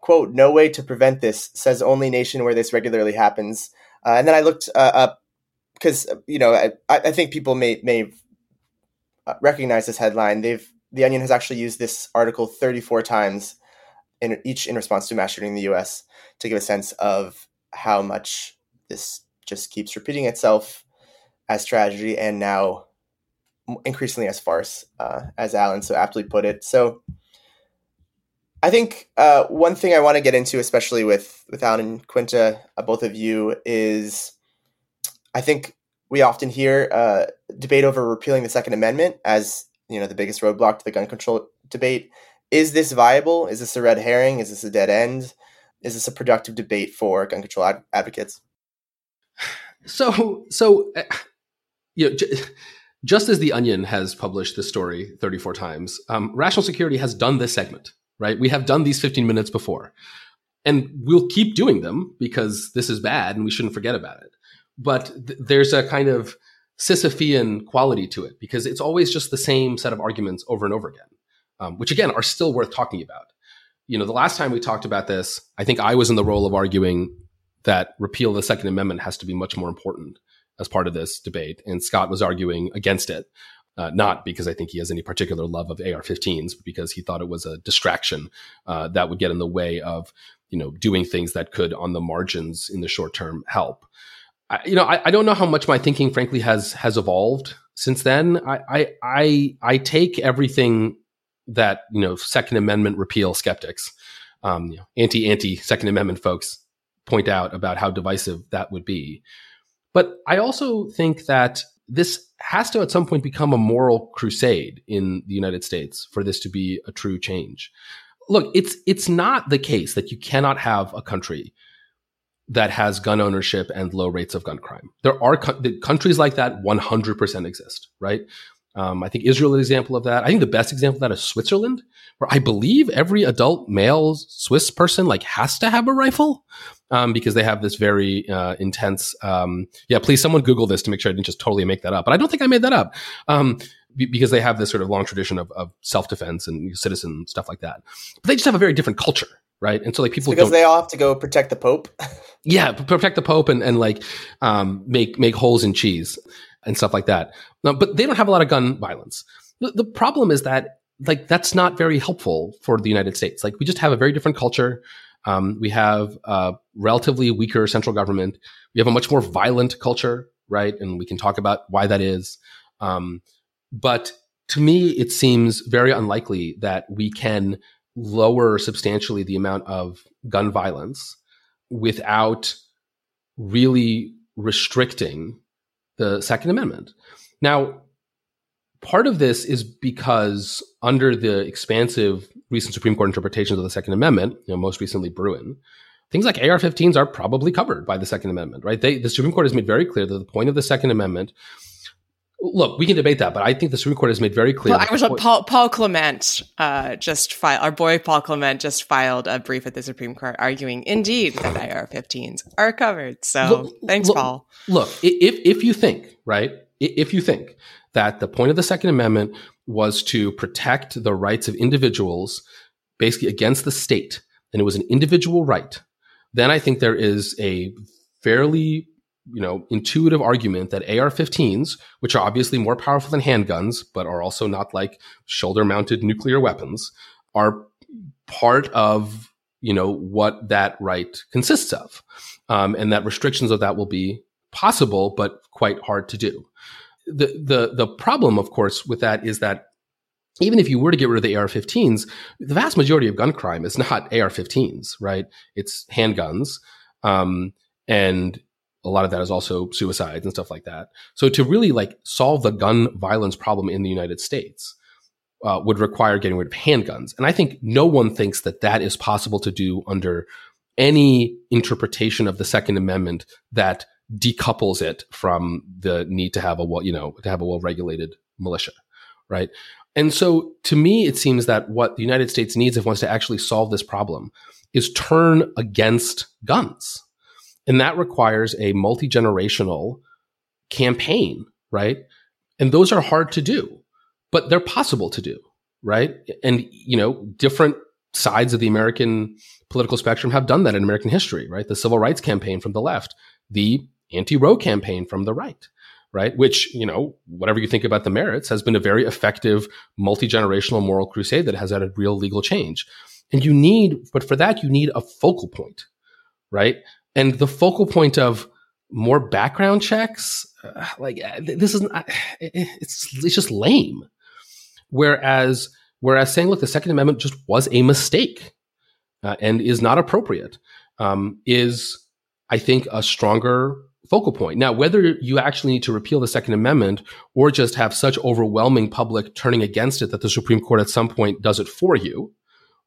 quote, no way to prevent this, says only nation where this regularly happens. Uh, and then I looked uh, up because you know I, I think people may may uh, recognize this headline. They've the Onion has actually used this article 34 times in, each in response to mass shooting in the U.S. to give a sense of how much this just keeps repeating itself as tragedy and now increasingly as farce, uh, as Alan so aptly put it. So I think uh, one thing I want to get into, especially with with Alan and Quinta, uh, both of you, is I think we often hear uh, debate over repealing the Second Amendment as you know the biggest roadblock to the gun control debate. Is this viable? Is this a red herring? Is this a dead end? Is this a productive debate for gun control ad- advocates? <sighs>
So, so uh, <sighs> you know, j- <sighs> just as the Onion has published this story 34 times, um, Rational Security has done this segment right? We have done these 15 minutes before. And we'll keep doing them because this is bad and we shouldn't forget about it. But th- there's a kind of Sisyphean quality to it because it's always just the same set of arguments over and over again, um, which again are still worth talking about. You know, the last time we talked about this, I think I was in the role of arguing that repeal of the Second Amendment has to be much more important as part of this debate. And Scott was arguing against it. Uh, not because I think he has any particular love of AR-15s, but because he thought it was a distraction uh, that would get in the way of you know doing things that could, on the margins, in the short term, help. I, you know, I, I, don't know how much my thinking, frankly, has has evolved since then. I I I, I take everything that you know Second Amendment repeal skeptics, um, you know, anti anti Second Amendment folks point out about how divisive that would be. But I also think that this has to at some point become a moral crusade in the United States for this to be a true change. Look, it's it's not the case that you cannot have a country that has gun ownership and low rates of gun crime. There are co- countries like that 100% exist, right? Um, I think Israel is an example of that. I think the best example of that is Switzerland, where I believe every adult male Swiss person like has to have a rifle um, because they have this very uh, intense. Um, yeah, please, someone Google this to make sure I didn't just totally make that up. But I don't think I made that up um, b- because they have this sort of long tradition of, of self defense and citizen stuff like that. But they just have a very different culture, right? And so like people
it's because they all have to go protect the Pope. <laughs>
yeah, protect the Pope and and like um, make make holes in cheese and stuff like that. but they don't have a lot of gun violence. The, the problem is that like that's not very helpful for the United States. Like we just have a very different culture. Um, we have a relatively weaker central government. We have a much more violent culture, right? And we can talk about why that is. Um, but to me, it seems very unlikely that we can lower substantially the amount of gun violence without really restricting the Second Amendment. Now, part of this is because under the expansive recent Supreme Court interpretations of the Second Amendment, you know, most recently Bruen, things like AR-15s are probably covered by the Second Amendment, right? They, the Supreme Court has made very clear that the point of the Second Amendment look, we can debate that, but I think the Supreme Court has made very clear.
Well, I was Paul, Paul Clement uh, just filed. Our boy Paul Clement just filed a brief at the Supreme Court arguing, indeed, that AR-15s are covered. So look, thanks,
look,
Paul.
Look, if if you think right, if you think that the point of the Second Amendment was to protect the rights of individuals basically against the state, and it was an individual right, then I think there is a fairly you know intuitive argument that AR-15s, which are obviously more powerful than handguns, but are also not like shoulder-mounted nuclear weapons, are part of you know what that right consists of, um, and that restrictions of that will be possible, but quite hard to do. The the the problem, of course, with that is that even if you were to get rid of the AR-15s, the vast majority of gun crime is not AR-15s, right? It's handguns, um, and a lot of that is also suicides and stuff like that. So to really like solve the gun violence problem in the United States uh, would require getting rid of handguns, and I think no one thinks that that is possible to do under any interpretation of the Second Amendment that decouples it from the need to have a well, you know, to have a well regulated militia, right? And so to me, it seems that what the United States needs if it wants to actually solve this problem is turn against guns. And that requires a multi generational campaign, right? And those are hard to do, but they're possible to do, right? And, you know, different sides of the American political spectrum have done that in American history, right? The civil rights campaign from the left, the anti-Roe campaign from the right, right? Which, you know, whatever you think about the merits, has been a very effective multi-generational moral crusade that has had a real legal change. And you need, but for that, you need a focal point, right? And the focal point of more background checks, uh, like uh, this is, not, <sighs> it's, it's just lame. Whereas, whereas saying, look, the Second Amendment just was a mistake uh, and is not appropriate, um, is, I think, a stronger focal point. Now, whether you actually need to repeal the Second Amendment or just have such overwhelming public turning against it that the Supreme Court at some point does it for you,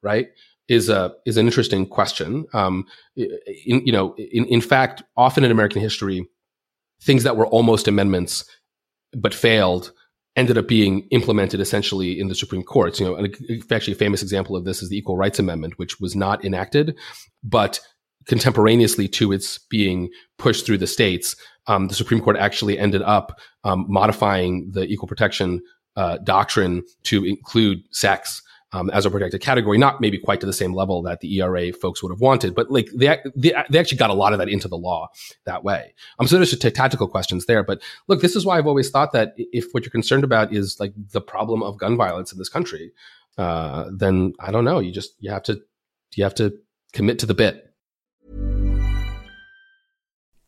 right? Is a is an interesting question. Um, in, you know, in, in fact, often in American history, things that were almost amendments but failed ended up being implemented essentially in the Supreme Courts. You know, actually, a famous example of this is the Equal Rights Amendment, which was not enacted, but contemporaneously to its being pushed through the states, um, the Supreme Court actually ended up um, modifying the equal protection uh, doctrine to include sex um, as a protected category, not maybe quite to the same level that the ERA folks would have wanted, but like they, they, they actually got a lot of that into the law that way. Um, so there's just tactical questions there. But look, this is why I've always thought that if what you're concerned about is like the problem of gun violence in this country, uh, then I don't know. You just you have to you have to commit to the bit.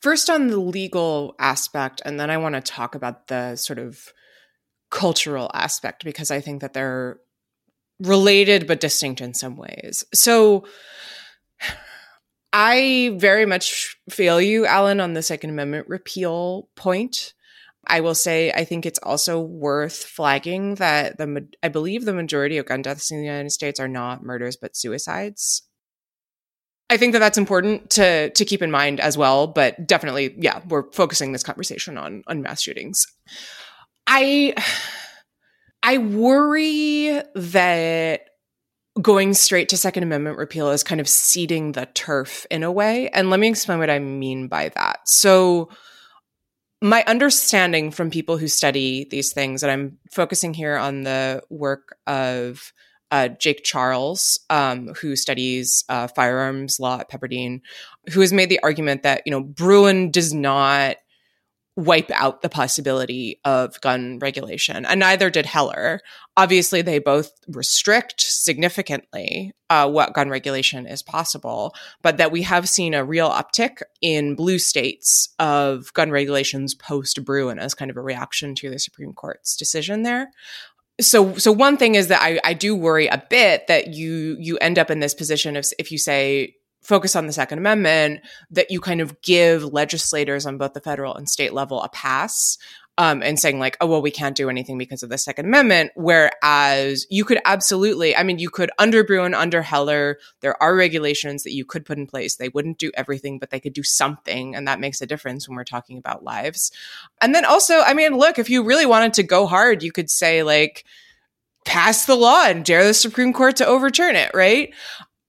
First, on the legal aspect, and then I want to talk about the sort of cultural aspect because I think that they're related but distinct in some ways. So, I very much feel you, Alan, on the Second Amendment repeal point. I will say I think it's also worth flagging that the I believe the majority of gun deaths in the United States are not murders but suicides. I think that that's important to to keep in mind as well. But definitely, yeah, we're focusing this conversation on on mass shootings. I I worry that going straight to Second Amendment repeal is kind of ceding the turf in a way. And let me explain what I mean by that. So my understanding from people who study these things, and I'm focusing here on the work of uh, Jake Charles, um, who studies uh, firearms law at Pepperdine, who has made the argument that you know Bruen does not wipe out the possibility of gun regulation, and neither did Heller. Obviously, they both restrict significantly uh, what gun regulation is possible, but that we have seen a real uptick in blue states of gun regulations post Bruen as kind of a reaction to the Supreme Court's decision there so so one thing is that I, I do worry a bit that you you end up in this position of if you say focus on the second amendment that you kind of give legislators on both the federal and state level a pass um, and saying like oh well we can't do anything because of the second amendment. Whereas you could absolutely i mean you could under bruen under heller there are regulations that you could put in place. They wouldn't do everything but they could do something and that makes a difference when we're talking about lives. And then also i mean look if you really wanted to go hard you could say like pass the law and dare the supreme court to overturn it right?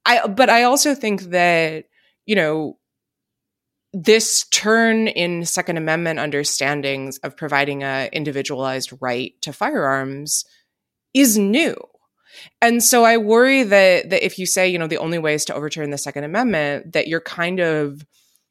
I but i also think that you know this turn in Second Amendment understandings of providing a individualized right to firearms is new. And so I worry that that if you say, you know, the only way is to overturn the Second Amendment, that you're kind of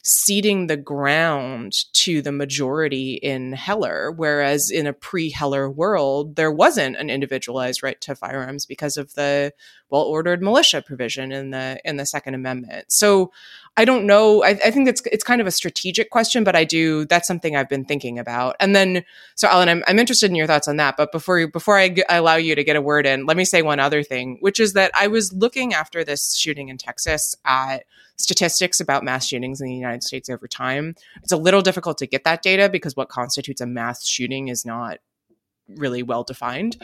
ceding the ground to the majority in Heller, whereas in a pre Heller world, there wasn't an individualized right to firearms because of the well ordered militia provision in the in the Second Amendment. So I don't know. I, I, think it's it's kind of a strategic question, but I do that's something I've been thinking about. And then, so Alan, I'm, I'm interested in your thoughts on that. But before you before I, g- I allow you to get a word in, let me say one other thing, which is that I was looking after this shooting in Texas at statistics about mass shootings in the United States over time. It's a little difficult to get that data because what constitutes a mass shooting is not really well defined.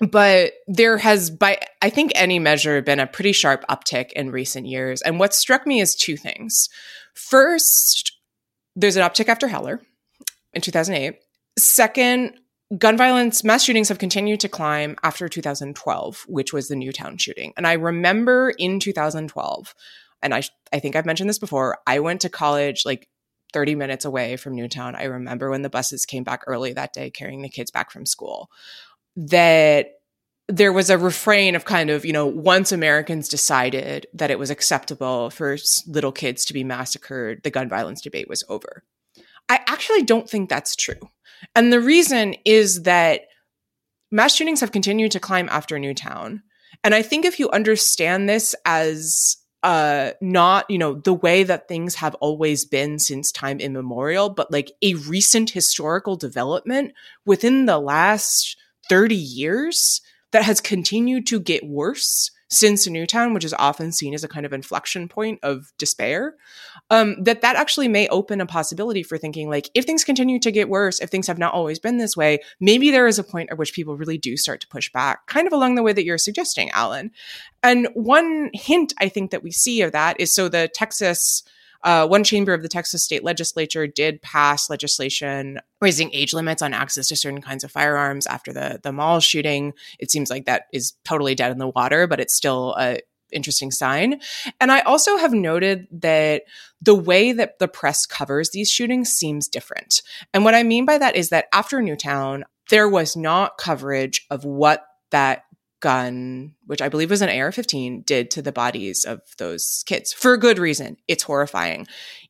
But there has, by I think any measure, been a pretty sharp uptick in recent years. And what struck me is two things. First, there's an uptick after Heller in 2008. Second, gun violence, mass shootings have continued to climb after 2012, which was the Newtown shooting. And I remember in 2012, and I, I think I've mentioned this before, I went to college like 30 minutes away from Newtown. I remember when the buses came back early that day carrying the kids back from school, that there was a refrain of kind of, you know, once Americans decided that it was acceptable for little kids to be massacred, the gun violence debate was over. I actually don't think that's true. And the reason is that mass shootings have continued to climb after Newtown. And I think if you understand this as uh not you know the way that things have always been since time immemorial but like a recent historical development within the last 30 years that has continued to get worse since Newtown, which is often seen as a kind of inflection point of despair, um, that that actually may open a possibility for thinking like, if things continue to get worse, if things have not always been this way, maybe there is a point at which people really do start to push back, kind of along the way that you're suggesting, Alan. And one hint I think that we see of that is so the Texas uh, one chamber of the Texas state legislature did pass legislation raising age limits on access to certain kinds of firearms after the the mall shooting. It seems like that is totally dead in the water, but it's still a interesting sign. And I also have noted that the way that the press covers these shootings seems different. And what I mean by that is that after Newtown, there was not coverage of what that gun, which I believe was an AR 15, did to the bodies of those kids for a good reason. It's horrifying.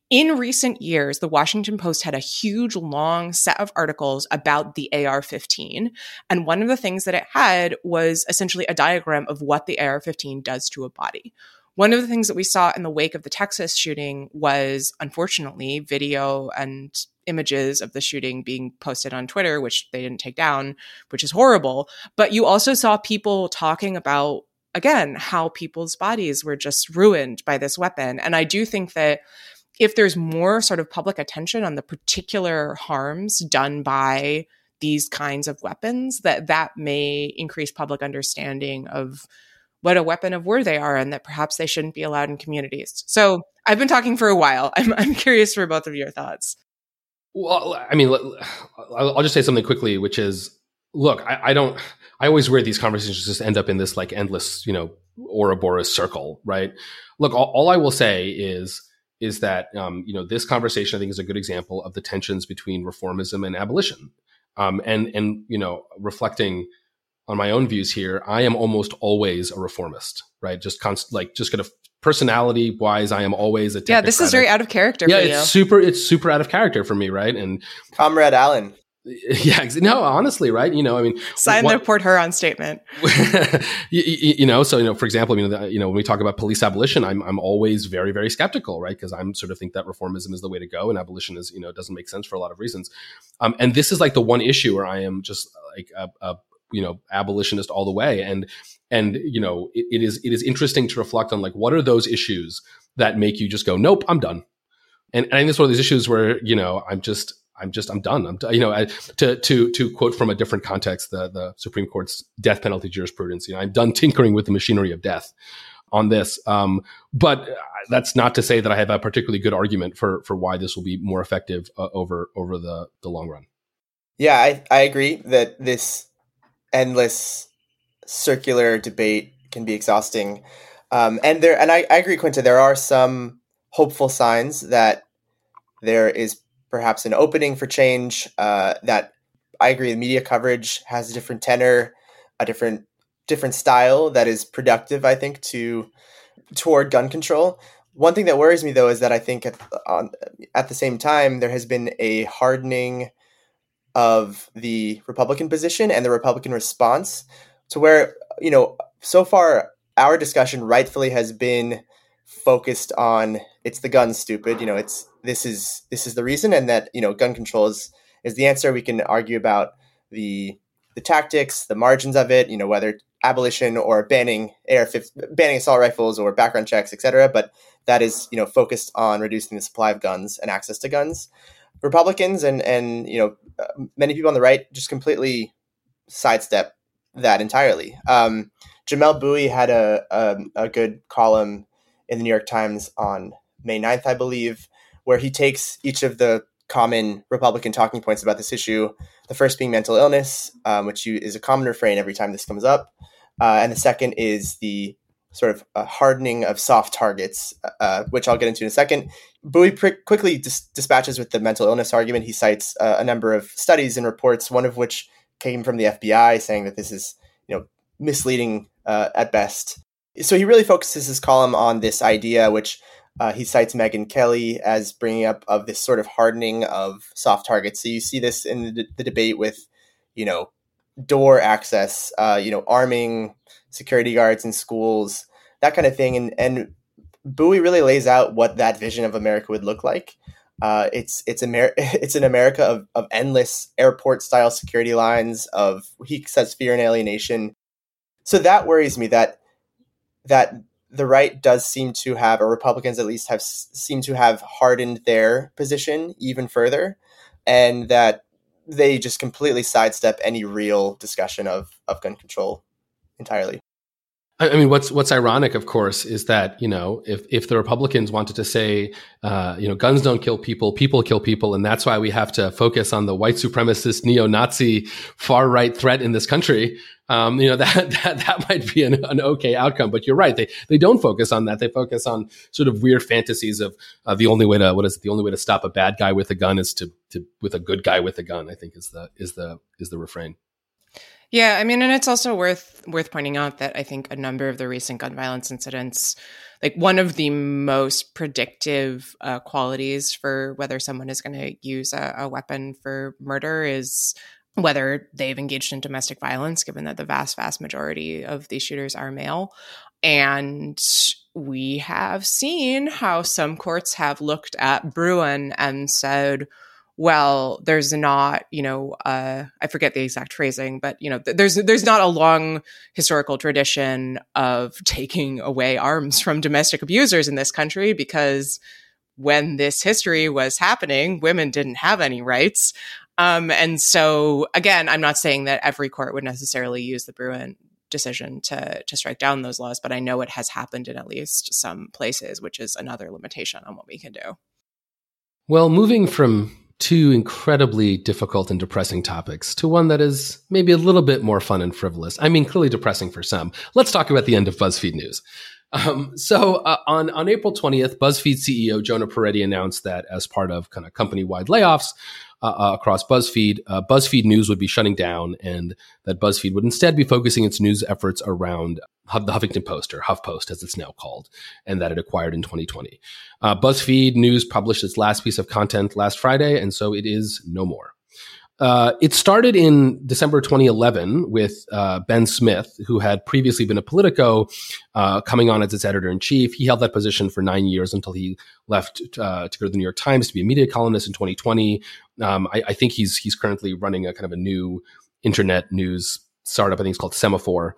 In recent years, the Washington Post had a huge, long set of articles about the AR 15. And one of the things that it had was essentially a diagram of what the AR 15 does to a body. One of the things that we saw in the wake of the Texas shooting was, unfortunately, video and images of the shooting being posted on Twitter, which they didn't take down, which is horrible. But you also saw people talking about, again, how people's bodies were just ruined by this weapon. And I do think that if there's more sort of public attention on the particular harms done by these kinds of weapons, that that may increase public understanding of what a weapon of war they are and that perhaps they shouldn't be allowed in communities. So I've been talking for a while. <laughs> I'm, I'm curious for both of your thoughts.
Well, I mean, I'll just say something quickly, which is, look, I, I don't. I always worry these conversations just end up in this like endless, you know, Ouroboros circle, right? Look, all, all I will say is is that um, you know this conversation I think is a good example of the tensions between reformism and abolition, um, and and you know reflecting on my own views here, I am almost always a reformist, right? Just const- like just kind of personality wise, I am always a
yeah. This is very out of character.
Yeah, it's you. super. It's super out of character for me, right? And
Comrade Alan. <laughs>
Yeah, no, honestly, right? You know, I mean,
sign what, the Port Huron statement. <laughs>
you, you, know, so you know, for example, you know, the, you know, when we talk about police abolition, I'm I'm always very very skeptical, right? Because I'm sort of think that reformism is the way to go, and abolition is you know doesn't make sense for a lot of reasons. Um, and this is like the one issue where I am just like a, a you know abolitionist all the way and and you know it, it is it is interesting to reflect on like what are those issues that make you just go nope i'm done and, and i think it's one of these issues where you know i'm just i'm just i'm done i'm you know I, to to to quote from a different context the the supreme court's death penalty jurisprudence you know i'm done tinkering with the machinery of death on this um, but that's not to say that i have a particularly good argument for for why this will be more effective uh, over over the the long run
yeah i i agree that this endless circular debate can be exhausting. Um, and there, and I, I agree, Quinta. There are some hopeful signs that there is perhaps an opening for change. Uh, that I agree, the media coverage has a different tenor, a different different style that is productive. I think to toward gun control. One thing that worries me though is that I think at on, at the same time there has been a hardening of the Republican position and the Republican response to where you know so far our discussion rightfully has been focused on it's the gun stupid you know it's this is this is the reason and that you know gun control is is the answer. We can argue about the the tactics the margins of it you know whether abolition or banning AR banning assault rifles or background checks etc but that is you know focused on reducing the supply of guns and access to guns. Republicans and and you know uh, many people on the right just completely sidestep that entirely. Um, Jamelle Bouie had a, a, a good column in the New York Times on May 9th, I believe, where he takes each of the common Republican talking points about this issue. The first being mental illness, um, which is a common refrain every time this comes up. Uh, and the second is the sort of uh, hardening of soft targets, uh, which I'll get into in a second. Bouie pr- quickly dis- dispatches with the mental illness argument. He cites uh, a number of studies and reports, one of which came from the FBI, saying that this is you know misleading uh, at best. So he really focuses his column on this idea, which uh, he cites Megyn Kelly as bringing up of this sort of hardening of soft targets. So you see this in the, the debate with, you know, door access, uh, you know, arming security guards in schools, that kind of thing. And and Bouie really lays out what that vision of America would look like. Uh, it's it's Amer- <laughs> it's an America of, of endless airport style security lines of he says fear and alienation. So that worries me that that the right does seem to have, or Republicans at least have seem to have hardened their position even further, and that they just completely sidestep any real discussion of of gun control entirely.
I mean, what's what's ironic, of course, is that you know if if the Republicans wanted to say, uh, you know, guns don't kill people, people kill people, and that's why we have to focus on the white supremacist, neo-Nazi, far right threat in this country. Um, you know <laughs> that that that might be an, an, okay outcome, but you're right. They they don't focus on that. They focus on sort of weird fantasies of uh, the only way to what is it? The only way to stop a bad guy with a gun is to to with a good guy with a gun. I think is the is the is the refrain.
Yeah, I mean, and it's also worth worth pointing out that I think a number of the recent gun violence incidents, like one of the most predictive uh, qualities for whether someone is going to use a, a weapon for murder is whether they've engaged in domestic violence, given that the vast, vast majority of these shooters are male. And we have seen how some courts have looked at Bruen and said, well, there's not, you know, uh, I forget the exact phrasing, but you know, th- there's there's not a long historical tradition of <laughs> taking away arms from domestic abusers in this country because when this history was happening, women didn't have any rights. Um, and so, again, I'm not saying that every court would necessarily use the Bruen decision to to strike down those laws, but I know it has happened in at least some places, which is another limitation on what we can do.
Well, moving from two incredibly difficult and depressing topics to one that is maybe a little bit more fun and frivolous. I mean, clearly depressing for some. Let's talk about the end of BuzzFeed News. Um, so uh, on on April 20th, BuzzFeed CEO Jonah Peretti announced that as part of kind of company wide layoffs, uh, uh, across BuzzFeed, uh, BuzzFeed News would be shutting down, and that BuzzFeed would instead be focusing its news efforts around the Huffington Post or HuffPost, as it's now called, and that it acquired in 2020. Uh, BuzzFeed News published its last piece of content last Friday, and so it is no more. Uh, it started in December 2011 with uh, Ben Smith, who had previously been a Politico, uh, coming on as its editor in chief. He held that position for nine years until he left uh, to go to the New York Times to be a media columnist in 2020. Um, I, I, think he's he's currently running a kind of a new internet news startup. I think it's called Semafor,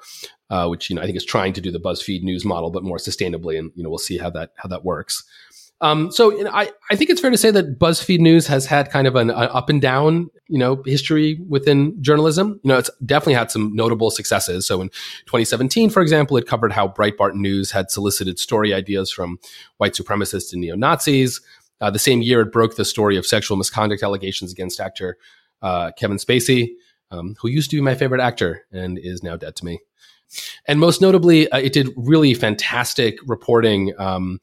uh, which you know I think is trying to do the BuzzFeed news model, but more sustainably. And you know we'll see how that how that works. Um, so you know, I, I think it's fair to say that BuzzFeed News has had kind of an, up and down, you know, history within journalism. You know, it's definitely had some notable successes. So in 2017, for example, it covered how Breitbart News had solicited story ideas from white supremacists and neo Nazis. Uh, the same year, it broke the story of sexual misconduct allegations against actor uh, Kevin Spacey, um, who used to be my favorite actor and is now dead to me. And most notably, uh, it did really fantastic reporting. Um,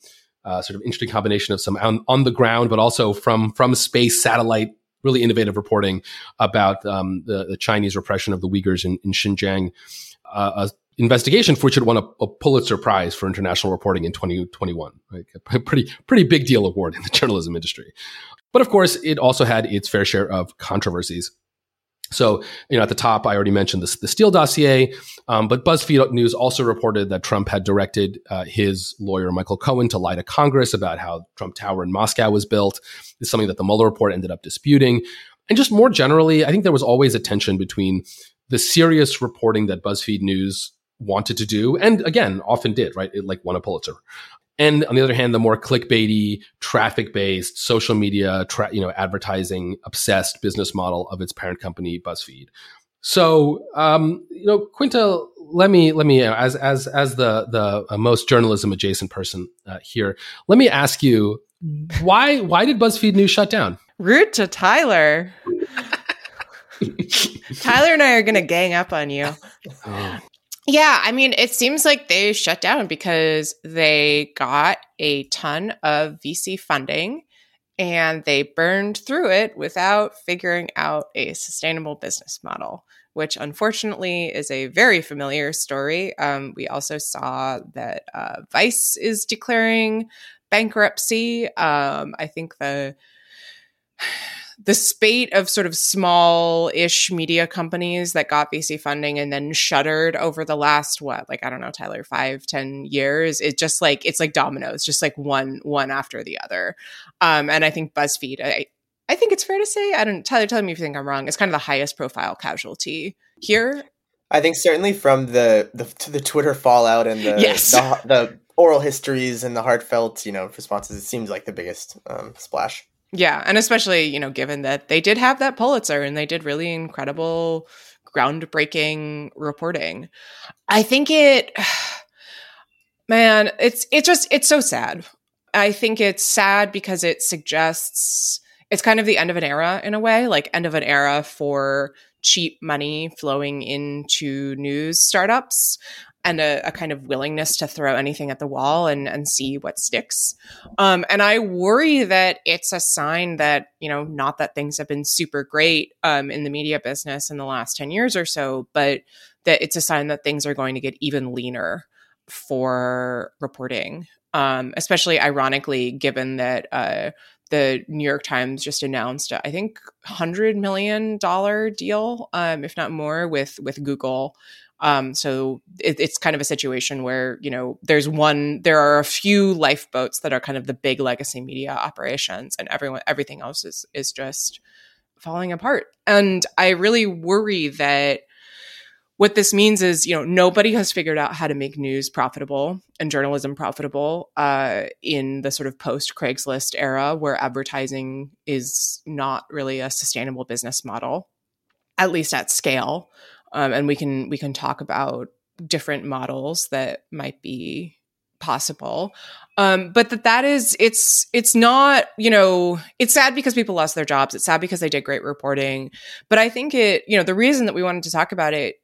uh, sort of interesting combination of some on, on, the ground, but also from from space satellite. Really innovative reporting about um, the, the, Chinese repression of the Uyghurs in, in Xinjiang. Uh, a investigation for which it won a, a, Pulitzer Prize for international reporting in 2021. Like <laughs> a pretty pretty big deal award in the journalism industry. But of course, it also had its fair share of controversies. So, you know, at the top, I already mentioned the Steele dossier, um, but BuzzFeed News also reported that Trump had directed uh, his lawyer, Michael Cohen, to lie to Congress about how Trump Tower in Moscow was built. It's something that the Mueller report ended up disputing. And just more generally, I think there was always a tension between the serious reporting that BuzzFeed News wanted to do, and again, often did, right? It like won a Pulitzer, and on the other hand, the more clickbaity, traffic-based, social media, tra- you know, advertising obsessed business model of its parent company, BuzzFeed. So, um, you know, Quinta, let me let me as as as the the uh, most journalism adjacent person uh, here, let me ask you why why did BuzzFeed News shut down?
Root to Tyler. <laughs> Tyler and I are going to gang up on you. Oh. Yeah, I mean, it seems like they shut down because they got a ton of VC funding and they burned through it without figuring out a sustainable business model, which unfortunately is a very familiar story. Um, we also saw that uh, Vice is declaring bankruptcy. Um, I think the the spate of sort of small ish media companies that got VC funding and then shuttered over the last what, like I don't know, Tyler, five, ten years. It just like it's like dominoes, just like one one after the other. Um, and I think BuzzFeed, I I think it's fair to say, I don't Tyler, tell me if you think I'm wrong. It's kind of the highest profile casualty here.
I think certainly from the the the Twitter fallout and the
yes.
the, the oral histories and the heartfelt you know responses, it seems like the biggest um, splash.
Yeah, and especially, you know, given that they did have that Pulitzer and they did really incredible groundbreaking reporting. I think it <sighs> man, it's it's just it's so sad. I think it's sad because it suggests it's kind of the end of an era in a way, like end of an era for cheap money flowing into news startups and a, a, kind of willingness to throw anything at the wall and, and see what sticks. Um, and I worry that it's a sign that, you know, not that things have been super great um, in the media business in the last 10 years or so, but that it's a sign that things are going to get even leaner for reporting. Um, especially ironically, given that uh, the New York Times just announced, I think, hundred million dollar deal, um, if not more, with with Google um, so it, it's kind of a situation where you know there's one, there are a few lifeboats that are kind of the big legacy media operations, and everyone, everything else is is just falling apart. And I really worry that what this means is you know nobody has figured out how to make news profitable and journalism profitable uh, in the sort of post craigslist era where advertising is not really a sustainable business model at least at scale um, and we can we can talk about different models that might be possible. Um, but that that is it's it's not you know it's sad because people lost their jobs. It's sad because they did great reporting. But i think it you know the reason that we wanted to talk about it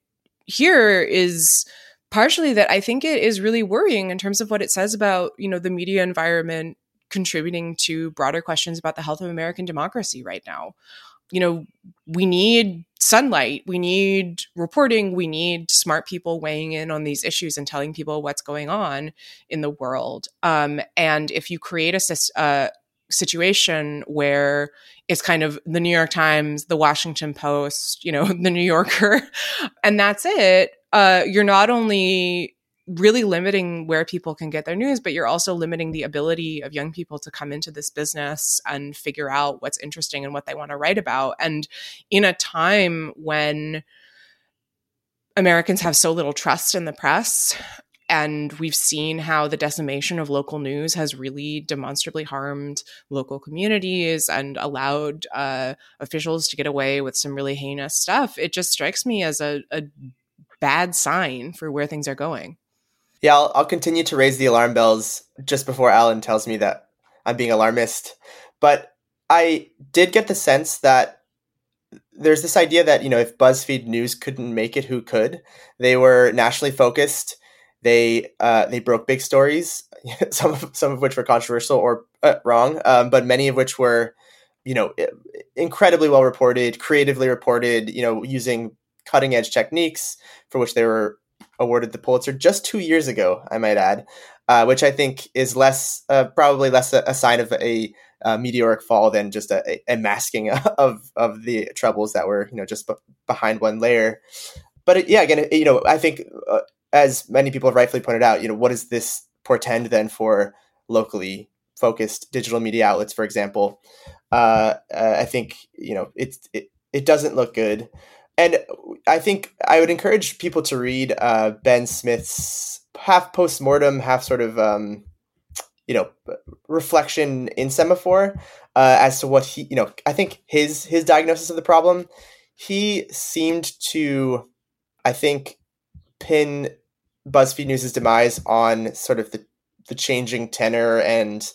here is partially that i think it is really worrying in terms of what it says about you know the media environment contributing to broader questions about the health of american democracy right now you know, we need sunlight, we need reporting, we need smart people weighing in on these issues and telling people what's going on in the world. Um, and if you create a, a situation where it's kind of the New York Times, the Washington Post, you know, <laughs> the New Yorker, and that's it, uh, you're not only really limiting where people can get their news, but you're also limiting the ability of young people to come into this business and figure out what's interesting and what they want to write about. And in a time when Americans have so little trust in the press, and we've seen how the decimation of local news has really demonstrably harmed local communities and allowed uh, officials to get away with some really heinous stuff. It just strikes me as a, a bad sign for where things are going.
Yeah, I'll, I'll continue to raise the alarm bells just before Alan tells me that I'm being alarmist. But I did get the sense that there's this idea that, you know, if BuzzFeed News couldn't make it, who could? They were nationally focused. They uh, they broke big stories. <laughs> some of some of which were controversial or uh, wrong, um, but many of which were, you know, incredibly well reported, creatively reported. You know, using cutting edge techniques for which they were awarded the Pulitzer just two years ago. I might add, uh, which I think is less uh, probably less a, a, sign of a, a, meteoric fall than just a, a, masking <laughs> of of the troubles that were you know just b- behind one layer. But it, yeah, again, you know, I think uh, as many people have rightfully pointed out, you know, what does this portend then for locally focused digital media outlets, for example? Uh, uh, I think you know it, it it doesn't look good, and I think I would encourage people to read uh, Ben Smith's half post mortem, half sort of um, you know reflection in Semafor uh, as to what he you know I think his his diagnosis of the problem. He seemed to, I think, pin BuzzFeed News's demise on sort of the, the changing tenor and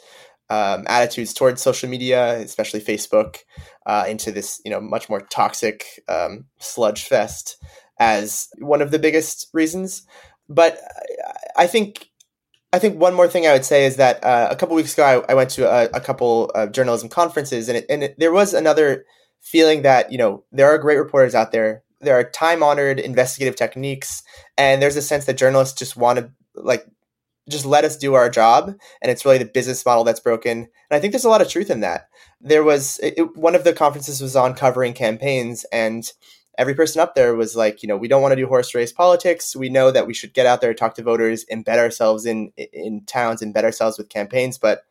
um, attitudes towards social media, especially Facebook, uh, into this you know much more toxic um, sludge fest as one of the biggest reasons. But I think I think one more thing I would say is that uh, a couple weeks ago I, I went to a, a couple of journalism conferences and it, and it, there was another feeling that you know there are great reporters out there there are time honored investigative techniques, and there's a sense that journalists just want to like just let us do our job and it's really the business model that's broken. And i think there's a lot of truth in that. There was it, one of the conferences was on covering campaigns and every person up there was like you know we don't want to do horse race politics. We know that we should get out there talk to voters embed ourselves in in towns embed ourselves with campaigns but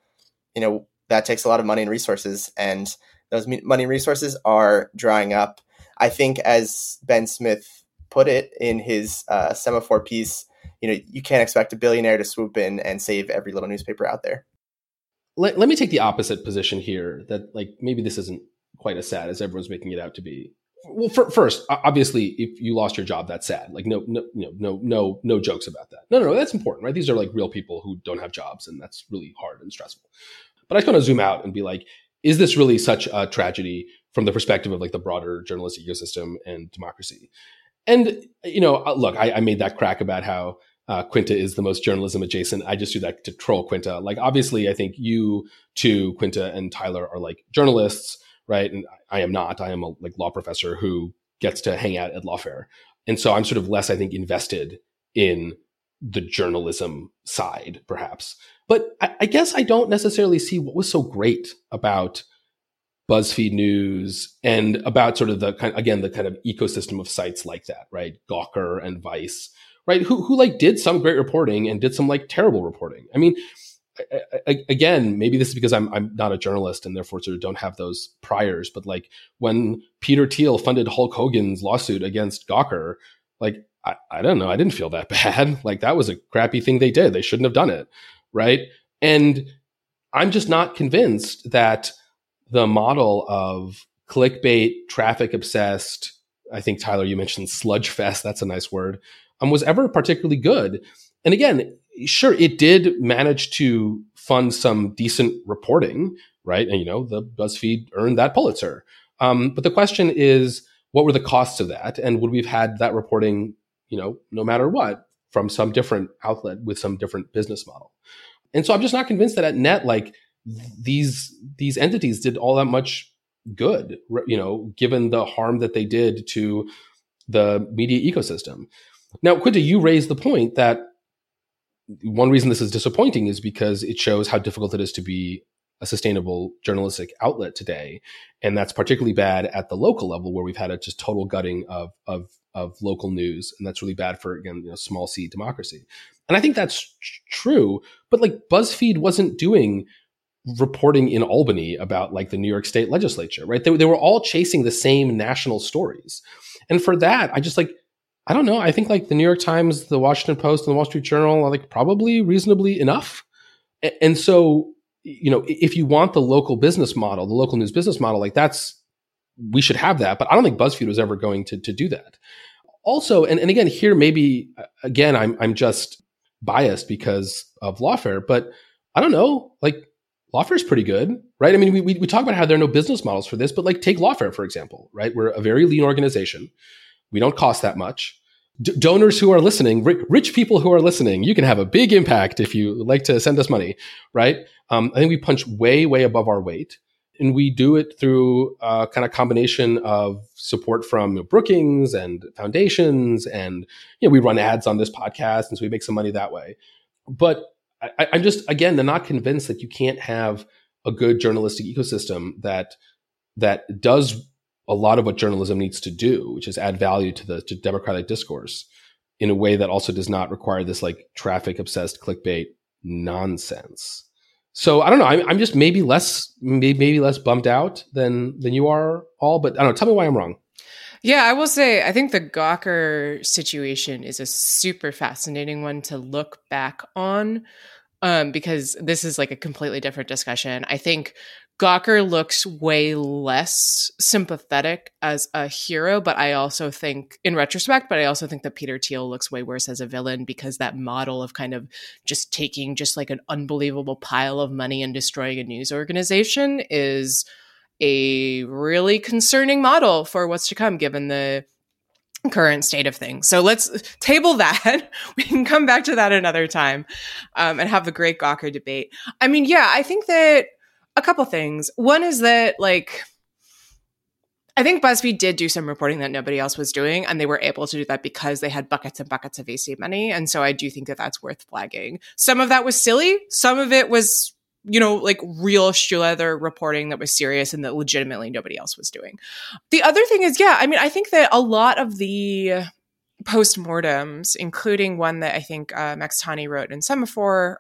you know that takes a lot of money and resources and those money and resources are drying up. I think, as Ben Smith put it in his uh, Semafor piece, you know, you can't expect a billionaire to swoop in and save every little newspaper out there.
Let, let me take the opposite position here. That like maybe this isn't quite as sad as everyone's making it out to be. Well, for, first, obviously, if you lost your job, that's sad. Like, no, no, no, no, no, no jokes about that. No, no, no, that's important, right? These are like real people who don't have jobs, and that's really hard and stressful. But I just want to zoom out and be like, is this really such a tragedy from the perspective of like the broader journalistic ecosystem and democracy. And you know, uh, look, I, I made that crack about how uh, Quinta is the most journalism adjacent. I just do that to troll Quinta. Like, obviously, I think you two, Quinta and Tyler, are like journalists, right? And I am not. I am a like law professor who gets to hang out at lawfare, and so I'm sort of less, I think, invested in the journalism side, perhaps. But I, I guess I don't necessarily see what was so great about BuzzFeed News, and about sort of the kind again the kind of ecosystem of sites like that, right? Gawker and Vice, right? Who who like did some great reporting and did some like terrible reporting. I mean, I, I, again, maybe this is because I'm I'm not a journalist and therefore sort of don't have those priors. But like when Peter Thiel funded Hulk Hogan's lawsuit against Gawker, like I, I don't know, I didn't feel that <laughs> bad. like that was a crappy thing they did. They shouldn't have done it, right? And I'm just not convinced that the model of clickbait, traffic obsessed. I think Tyler, you mentioned sludge fest. That's a nice word. Um, was ever particularly good. And again, sure, it did manage to fund some decent reporting, right? And you know, the BuzzFeed earned that Pulitzer. Um, but the question is, what were the costs of that, and would we've had that reporting, you know, no matter what, from some different outlet with some different business model? And so I'm just not convinced that at net, like these these entities did all that much good, you know, given the harm that they did to the media ecosystem. Now, Quinta, you raised the point that one reason this is disappointing is because it shows how difficult it is to be a sustainable journalistic outlet today, and that's particularly bad at the local level where we've had a just total gutting of of of local news, and that's really bad for again you know, small c democracy. And I think that's true, but like BuzzFeed wasn't doing reporting in Albany about like the New York State legislature, right? They, they were all chasing the same national stories. And for that, I just like, I don't know. I think like the New York Times, the Washington Post, and the Wall Street Journal are like probably reasonably enough. And so, you know, if you want the local business model, the local news business model, like that's, we should have that. But I don't think BuzzFeed was ever going to, to do that. Also, and, and again, here maybe again, I'm, I'm just biased because of lawfare, but I don't know, like Lawfare is pretty good, right? I mean, we, we, we talk about how there are no business models for this, but like take Lawfare, for example, right? We're a very lean organization. We don't cost that much. D- donors who are listening, rich people who are listening, you can have a big impact if you like to send us money, right? Um, I think we punch way, way above our weight. And we do it through a kind of combination of support from Brookings and foundations. And, you know, we run ads on this podcast. And so we make some money that way. But I, I'm just, again, I'm not convinced that you can't have a good journalistic ecosystem that that does a lot of what journalism needs to do, which is add value to the to democratic discourse in a way that also does not require this like traffic obsessed clickbait nonsense. So I don't know. I'm, I'm just maybe less maybe, maybe less bummed out than than you are all, but I don't know. Tell me why I'm wrong.
Yeah, I will say I think the Gawker situation is a super fascinating one to look back on um, because this is like a completely different discussion. I think Gawker looks way less sympathetic as a hero, but I also think, in retrospect, but I also think that Peter Thiel looks way worse as a villain because that model of kind of just taking just like an unbelievable pile of money and destroying a news organization is a really concerning model for what's to come, given the current state of things. So let's table that. <laughs> we can come back to that another time um, and have a great Gawker debate. I mean, yeah, I think that a couple things. One is that like I think BuzzFeed did do some reporting that nobody else was doing, and they were able to do that because they had buckets and buckets of VC money. And so I do think that that's worth flagging. Some of that was silly. Some of it was, you know, like real shoe leather reporting that was serious and that legitimately nobody else was doing. The other thing is, yeah, I mean, I think that a lot of the postmortems, including one that I think uh, Max Tani wrote in Semafor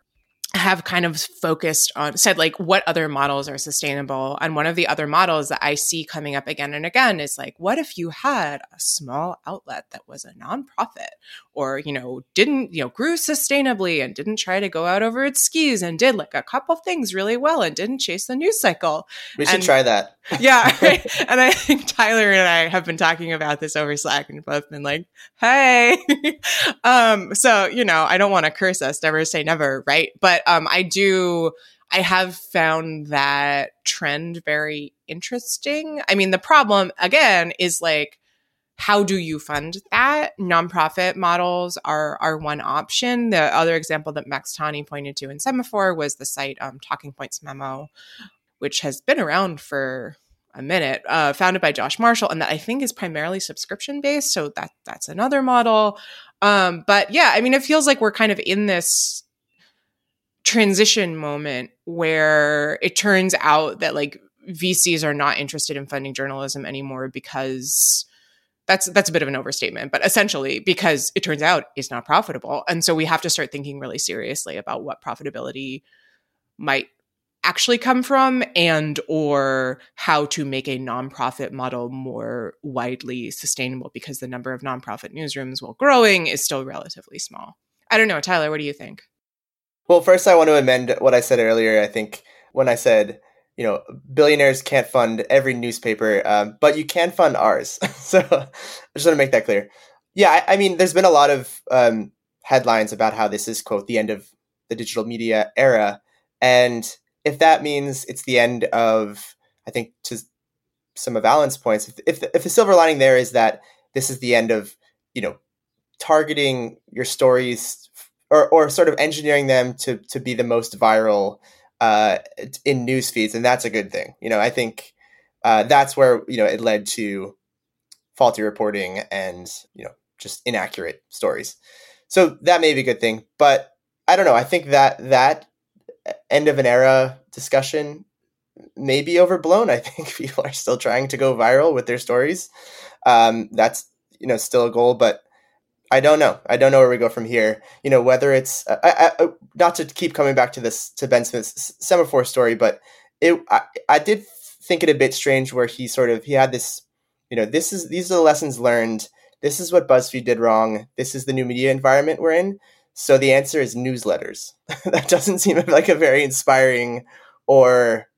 have kind of focused on said like what other models are sustainable. And one of the other models that i see coming up again and again is like what if you had a small outlet that was a nonprofit or you know didn't you know grew sustainably and didn't try to go out over its skis and did like a couple things really well and didn't chase the news cycle?
We should
and,
try that. <laughs>
Yeah <laughs> right? and i think tyler and i have been talking about this over slack and both been like hey. <laughs> Um so you know i don't want to curse us never say never right? But um, I do. I have found that trend very interesting. I mean, the problem again is like, how do you fund that? Nonprofit models are are one option. The other example that Max Tani pointed to in Semafor was the site um, Talking Points Memo, which has been around for a minute, uh, founded by Josh Marshall, and that I think is primarily subscription based. So that that's another model. Um, but yeah, I mean, it feels like we're kind of in this transition moment where it turns out that like VCs are not interested in funding journalism anymore because that's that's a bit of an overstatement, but essentially because it turns out it's not profitable. And so we have to start thinking really seriously about what profitability might actually come from and or how to make a nonprofit model more widely sustainable because the number of nonprofit newsrooms while growing is still relatively small. I don't know, Tyler, what do you think?
Well, first, I want to amend what I said earlier. I think when I said, you know, billionaires can't fund every newspaper, um, but you can fund ours. <laughs> so I just want to make that clear. Yeah, I, I mean, there's been a lot of um, headlines about how this is, quote, the end of the digital media era. And if that means it's the end of, I think, to some of Alan's points, if, if, if the silver lining there is that this is the end of, you know, targeting your stories or, or sort of engineering them to to be the most viral uh, in news feeds, and that's a good thing. You know, I think uh, that's where you know it led to faulty reporting and you know just inaccurate stories. So that may be a good thing, but I don't know. I think that that end of an era discussion may be overblown. I <laughs> think people are still trying to go viral with their stories. Um, that's you know still a goal, but I don't know. I don't know where we go from here. You know, whether it's uh, I, I, not to keep coming back to this to Ben Smith's Semafor story, but it I, I did think it a bit strange where he sort of he had this, you know, this is these are the lessons learned. This is what BuzzFeed did wrong. This is the new media environment we're in. So the answer is newsletters. <laughs> that doesn't seem <laughs> like a very inspiring or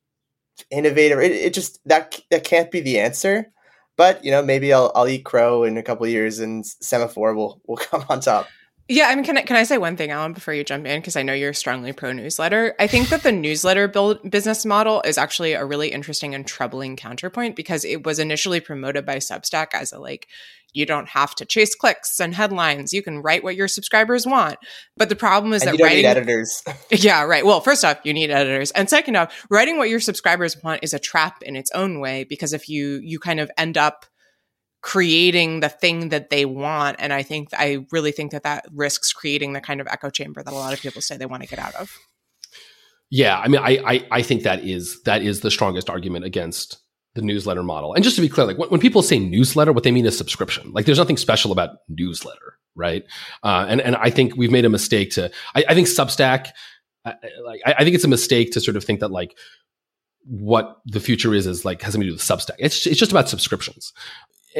innovative. It, it just that that can't be the answer. But you know, maybe I'll I'll eat crow in a couple years, and Semafor will will <laughs> come on top.
Yeah, I mean, can I, can I say one thing, Alan, before you jump in? Because I know you're strongly pro newsletter. I think that the newsletter build business model is actually a really interesting and troubling counterpoint because it was initially promoted by Substack as a like, you don't have to chase clicks and headlines. You can write what your subscribers want. But the problem is
And
that writing
need editors. <laughs>
yeah, right. Well, first off, you need editors. And second off, writing what your subscribers want is a trap in its own way because if you you kind of end up creating the thing that they want and I think I really think that that risks creating the kind of echo chamber that a lot of people say they want to get out of.
Yeah, I mean, I, I I think that is that is the strongest argument against the newsletter model. And just to be clear, like when, people say newsletter, what they mean is subscription. Like there's nothing special about newsletter, right? Uh, and and I think we've made a mistake to. I, I think Substack, I, I think it's a mistake to sort of think that like what the future is is like has something to do with Substack. It's it's just about subscriptions.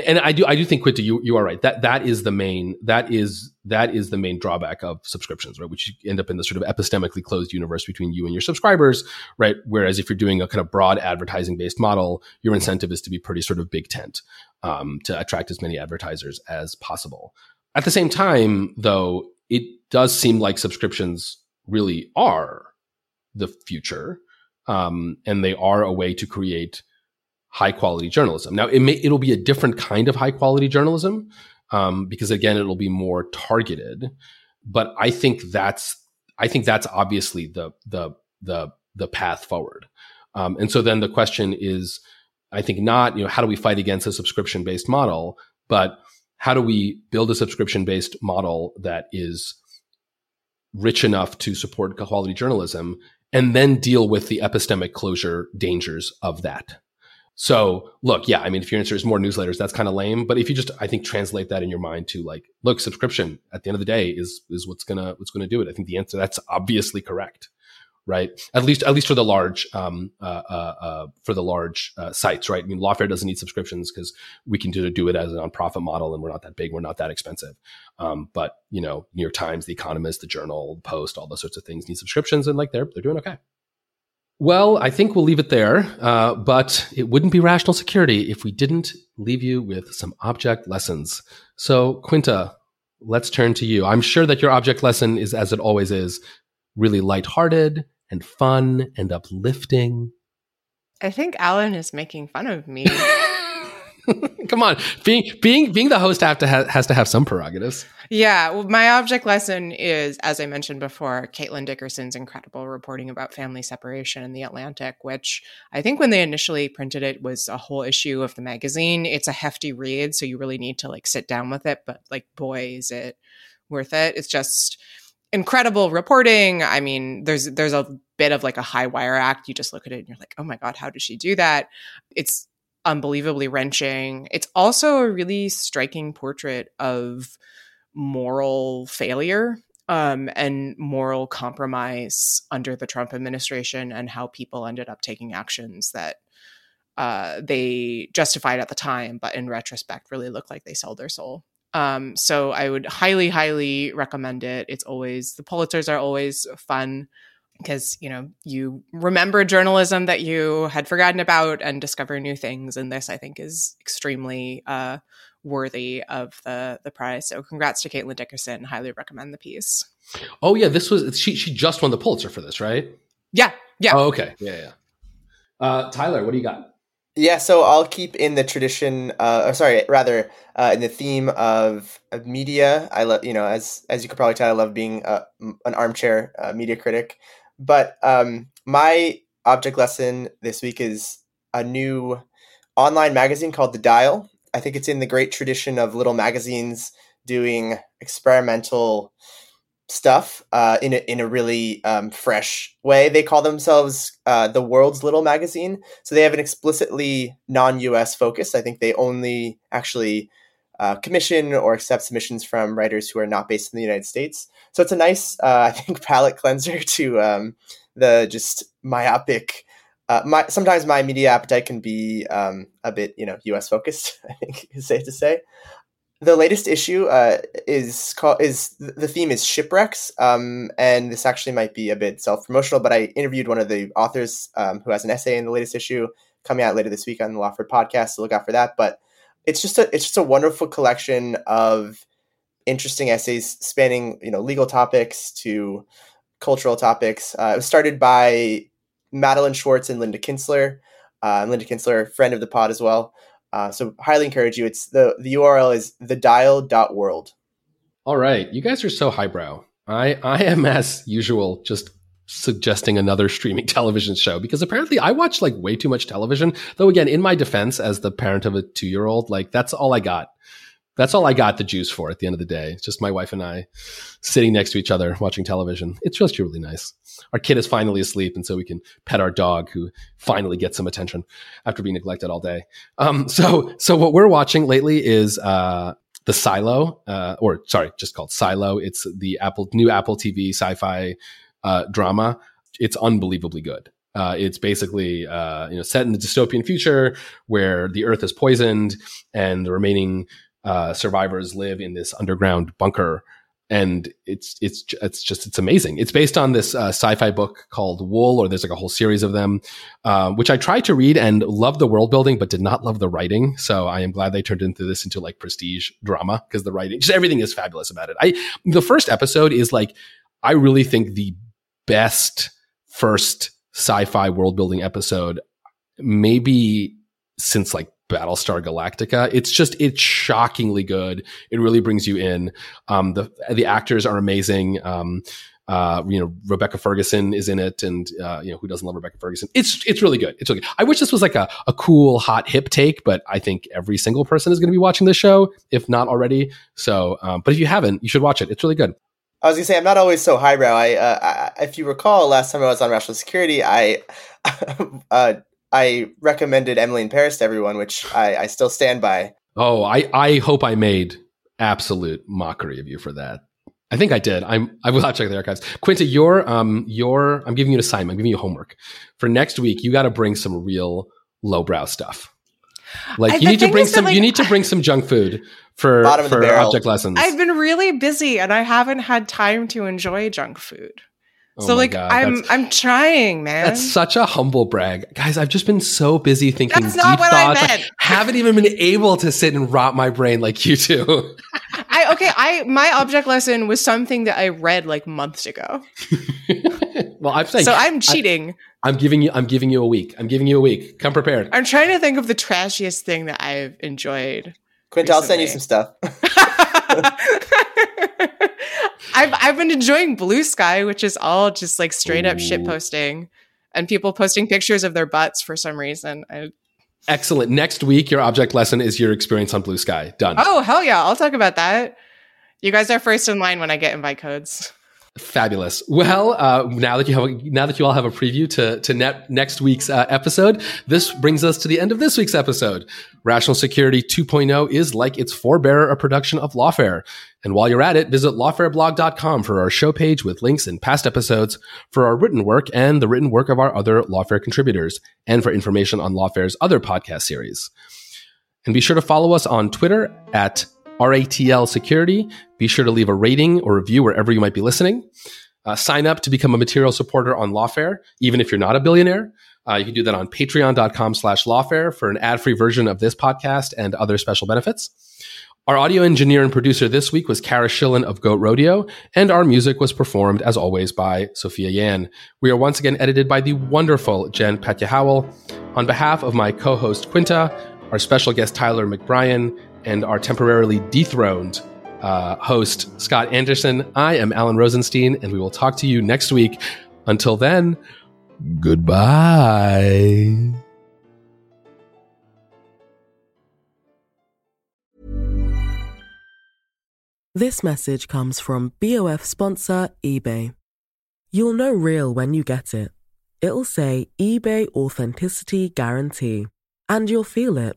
And I do I do think Quinta, you you are right. That that is the main that is that is the main drawback of subscriptions, right? Which you end up in the sort of epistemically closed universe between you and your subscribers, right? Whereas if you're doing a kind of broad advertising based model, your incentive is to be pretty sort of big tent um, to attract as many advertisers as possible. At the same time, though, it does seem like subscriptions really are the future, um, and they are a way to create high quality journalism. Now, it may it'll be a different kind of high quality journalism um, because again, it'll be more targeted. But I think that's I think that's obviously the the the the path forward. Um, and so then the question is, I think not you know how do we fight against a subscription based model, but how do we build a subscription based model that is rich enough to support quality journalism and then deal with the epistemic closure dangers of that. So look, yeah, I mean, if your answer is more newsletters, that's kind of lame. But if you just, I think, translate that in your mind to like, look, subscription at the end of the day is is what's gonna what's gonna do it. I think the answer that's obviously correct, right? At least at least for the large um uh, uh, uh for the large uh, sites, right? I mean, Lawfare doesn't need subscriptions because we can do do it as a nonprofit model, and we're not that big, we're not that expensive. Um, but you know, New York Times, The Economist, The Journal, Post, all those sorts of things need subscriptions, and like they're they're doing okay. Well, I think we'll leave it there, uh, but it wouldn't be rational security if we didn't leave you with some object lessons. So, Quinta, let's turn to you. I'm sure that your object lesson is, as it always is, really lighthearted and fun and uplifting.
I think Alan is making fun of me. <laughs>
Come on, being being being the host have to ha- has to have some prerogatives.
Yeah, well, my object lesson is, as I mentioned before, Caitlin Dickerson's incredible reporting about family separation in the Atlantic, which I think when they initially printed it was a whole issue of the magazine. It's a hefty read, so you really need to like sit down with it. But like, boy, is it worth it! It's just incredible reporting. I mean, there's there's a bit of like a high wire act. You just look at it and you're like, oh my god, how did she do that? It's unbelievably wrenching. It's also a really striking portrait of moral failure um, and moral compromise under the Trump administration and how people ended up taking actions that uh, they justified at the time, but in retrospect, really look like they sold their soul. Um, so I would highly, highly recommend it. It's always the Pulitzers are always fun because you know you remember journalism that you had forgotten about and discover new things and this i think is extremely uh, worthy of the the prize so congrats to caitlin dickerson highly recommend the piece
Oh yeah, this was she. She just won the Pulitzer for this, right?
yeah yeah
Oh okay, yeah, yeah. Uh, Tyler, what do you got?
Yeah, so I'll keep in the tradition. Uh, or sorry, rather uh, in the theme of, of media. I love, you know, as as you could probably tell, I love being uh, an armchair uh, media critic. But um, my object lesson this week is a new online magazine called The Dial. I think it's in the great tradition of little magazines doing experimental stuff uh, in a, in a really um, fresh way. They call themselves uh, the world's little magazine, so they have an explicitly non-U.S. focus. I think they only actually uh, commission or accept submissions from writers who are not based in the United States. So it's a nice, uh, <laughs> I think, palate cleanser to um, the just myopic. Uh, my, sometimes my media appetite can be um, a bit, you know, U.S. focused. <laughs> I think safe to say the latest issue uh, is called is the theme is shipwrecks um, and this actually might be a bit self-promotional but i interviewed one of the authors um, who has an essay in the latest issue coming out later this week on the Lawfare podcast so look out for that but it's just a it's just a wonderful collection of interesting essays spanning you know legal topics to cultural topics. Uh, it was started by Madeline Schwartz and Linda Kinstler. Uh, Linda Kinstler, friend of the pod as well. Uh, so highly encourage you. It's the the URL is thedial.world.
All right, you guys are so highbrow. I I am as usual just suggesting another streaming <laughs> television show because apparently I watch like way too much television. Though again, in my defense as the parent of a 2-year-old, like that's all I got. That's all I got the juice for at the end of the day. It's just my wife and I sitting next to each other watching television. It's just really nice. Our kid is finally asleep, and so we can pet our dog, who finally gets some attention after being neglected all day. Um, <laughs> so, so what we're watching lately is uh, the Silo, uh, or sorry, just called Silo. It's the Apple new Apple TV sci-fi uh, drama. It's unbelievably good. Uh, it's basically uh, you know set in the dystopian future where the Earth is poisoned and the remaining uh, survivors live in this underground bunker. And it's it's it's just it's amazing. It's based on this uh, sci-fi book called Wool, or there's like a whole series of them, uh, which I tried to read and loved the world building, but did not love the writing. So I am glad they turned into this into like prestige drama because the writing, just everything is fabulous about it. I the first episode is like I really think the best first sci-fi world building episode maybe since like Battlestar Galactica. It's just it's shockingly good. It really brings you in. Um, the the actors are amazing. Um, uh, you know, Rebecca Ferguson is in it, and uh, you know who doesn't love Rebecca Ferguson? It's it's really good. It's really good. I wish this was like a, a cool, hot, hip take, but I think every single person is going to be watching this show, if not already. So, um, but if you haven't, you should watch it. It's really good.
I was gonna say I'm not always so highbrow. I, uh, I if you recall, last time I was on Rational Security, I <laughs> uh, I recommended Emily in Paris to everyone, which I, I still stand by.
Oh, I I hope I made absolute mockery of you for that. I think I did. I'm. I will to <laughs> check the archives. Quinta, your um your I'm giving you an assignment. I'm giving you homework for next week. You got to bring some real lowbrow stuff. Like
I-
you need to bring
is that,
some. you need to bring some junk food for
Bottom
for object lessons.
I've been really busy and I haven't had time to enjoy junk food.
Oh
so like
God,
I'm I'm trying, man.
That's such a humble brag. Guys, I've just been so busy thinking
That's not
deep
what I
thoughts.
meant.
haven't even been able to sit and rot my brain like you do. <laughs>
I okay, I my object lesson was something that I read like months ago. <laughs>
well, I'm saying
So I'm cheating.
I, am giving you I'm giving you a week. I'm giving you a week. Come prepared.
I'm trying to think of the trashiest thing that I've enjoyed.
Quint, I'll send you some stuff. <laughs>
I've I've been enjoying Blue Sky, which is all just like straight up shit posting and people posting pictures of their butts for some reason. I,
Excellent. Next week, your object lesson is your experience on Blue Sky. Done.
oh hell yeah, I'll talk about that. You guys are first in line when I get invite codes.
Fabulous. Well, uh, now that you have, a, now that you all have a preview to to net, next week's uh, episode, this brings us to the end of this week's episode. Rational Security 2.0 is like its forebearer, a production of Lawfare. And while you're at it, visit lawfareblog.com for our show page with links and past episodes, for our written work and the written work of our other Lawfare contributors, and for information on Lawfare's other podcast series. And be sure to follow us on Twitter at RATL Security. Be sure to leave a rating or review wherever you might be listening. Uh, sign up to become a material supporter on Lawfare, even if you're not a billionaire. Uh, you can do that on patreon.com slash lawfare for an ad-free version of this podcast and other special benefits. Our audio engineer and producer this week was Kara Schillen of Goat Rodeo, and our music was performed, as always, by Sophia Yan. We are once again edited by the wonderful Jen Patja Howell. On behalf of my co-host Quinta, our special guest Tyler McBrien, and our temporarily dethroned uh, host Scott Anderson, I am Alan Rosenstein, and we will talk to you next week. Until then, goodbye.
This message comes from BOF sponsor eBay. You'll know real when you get it. It'll say eBay Authenticity Guarantee. And you'll feel it.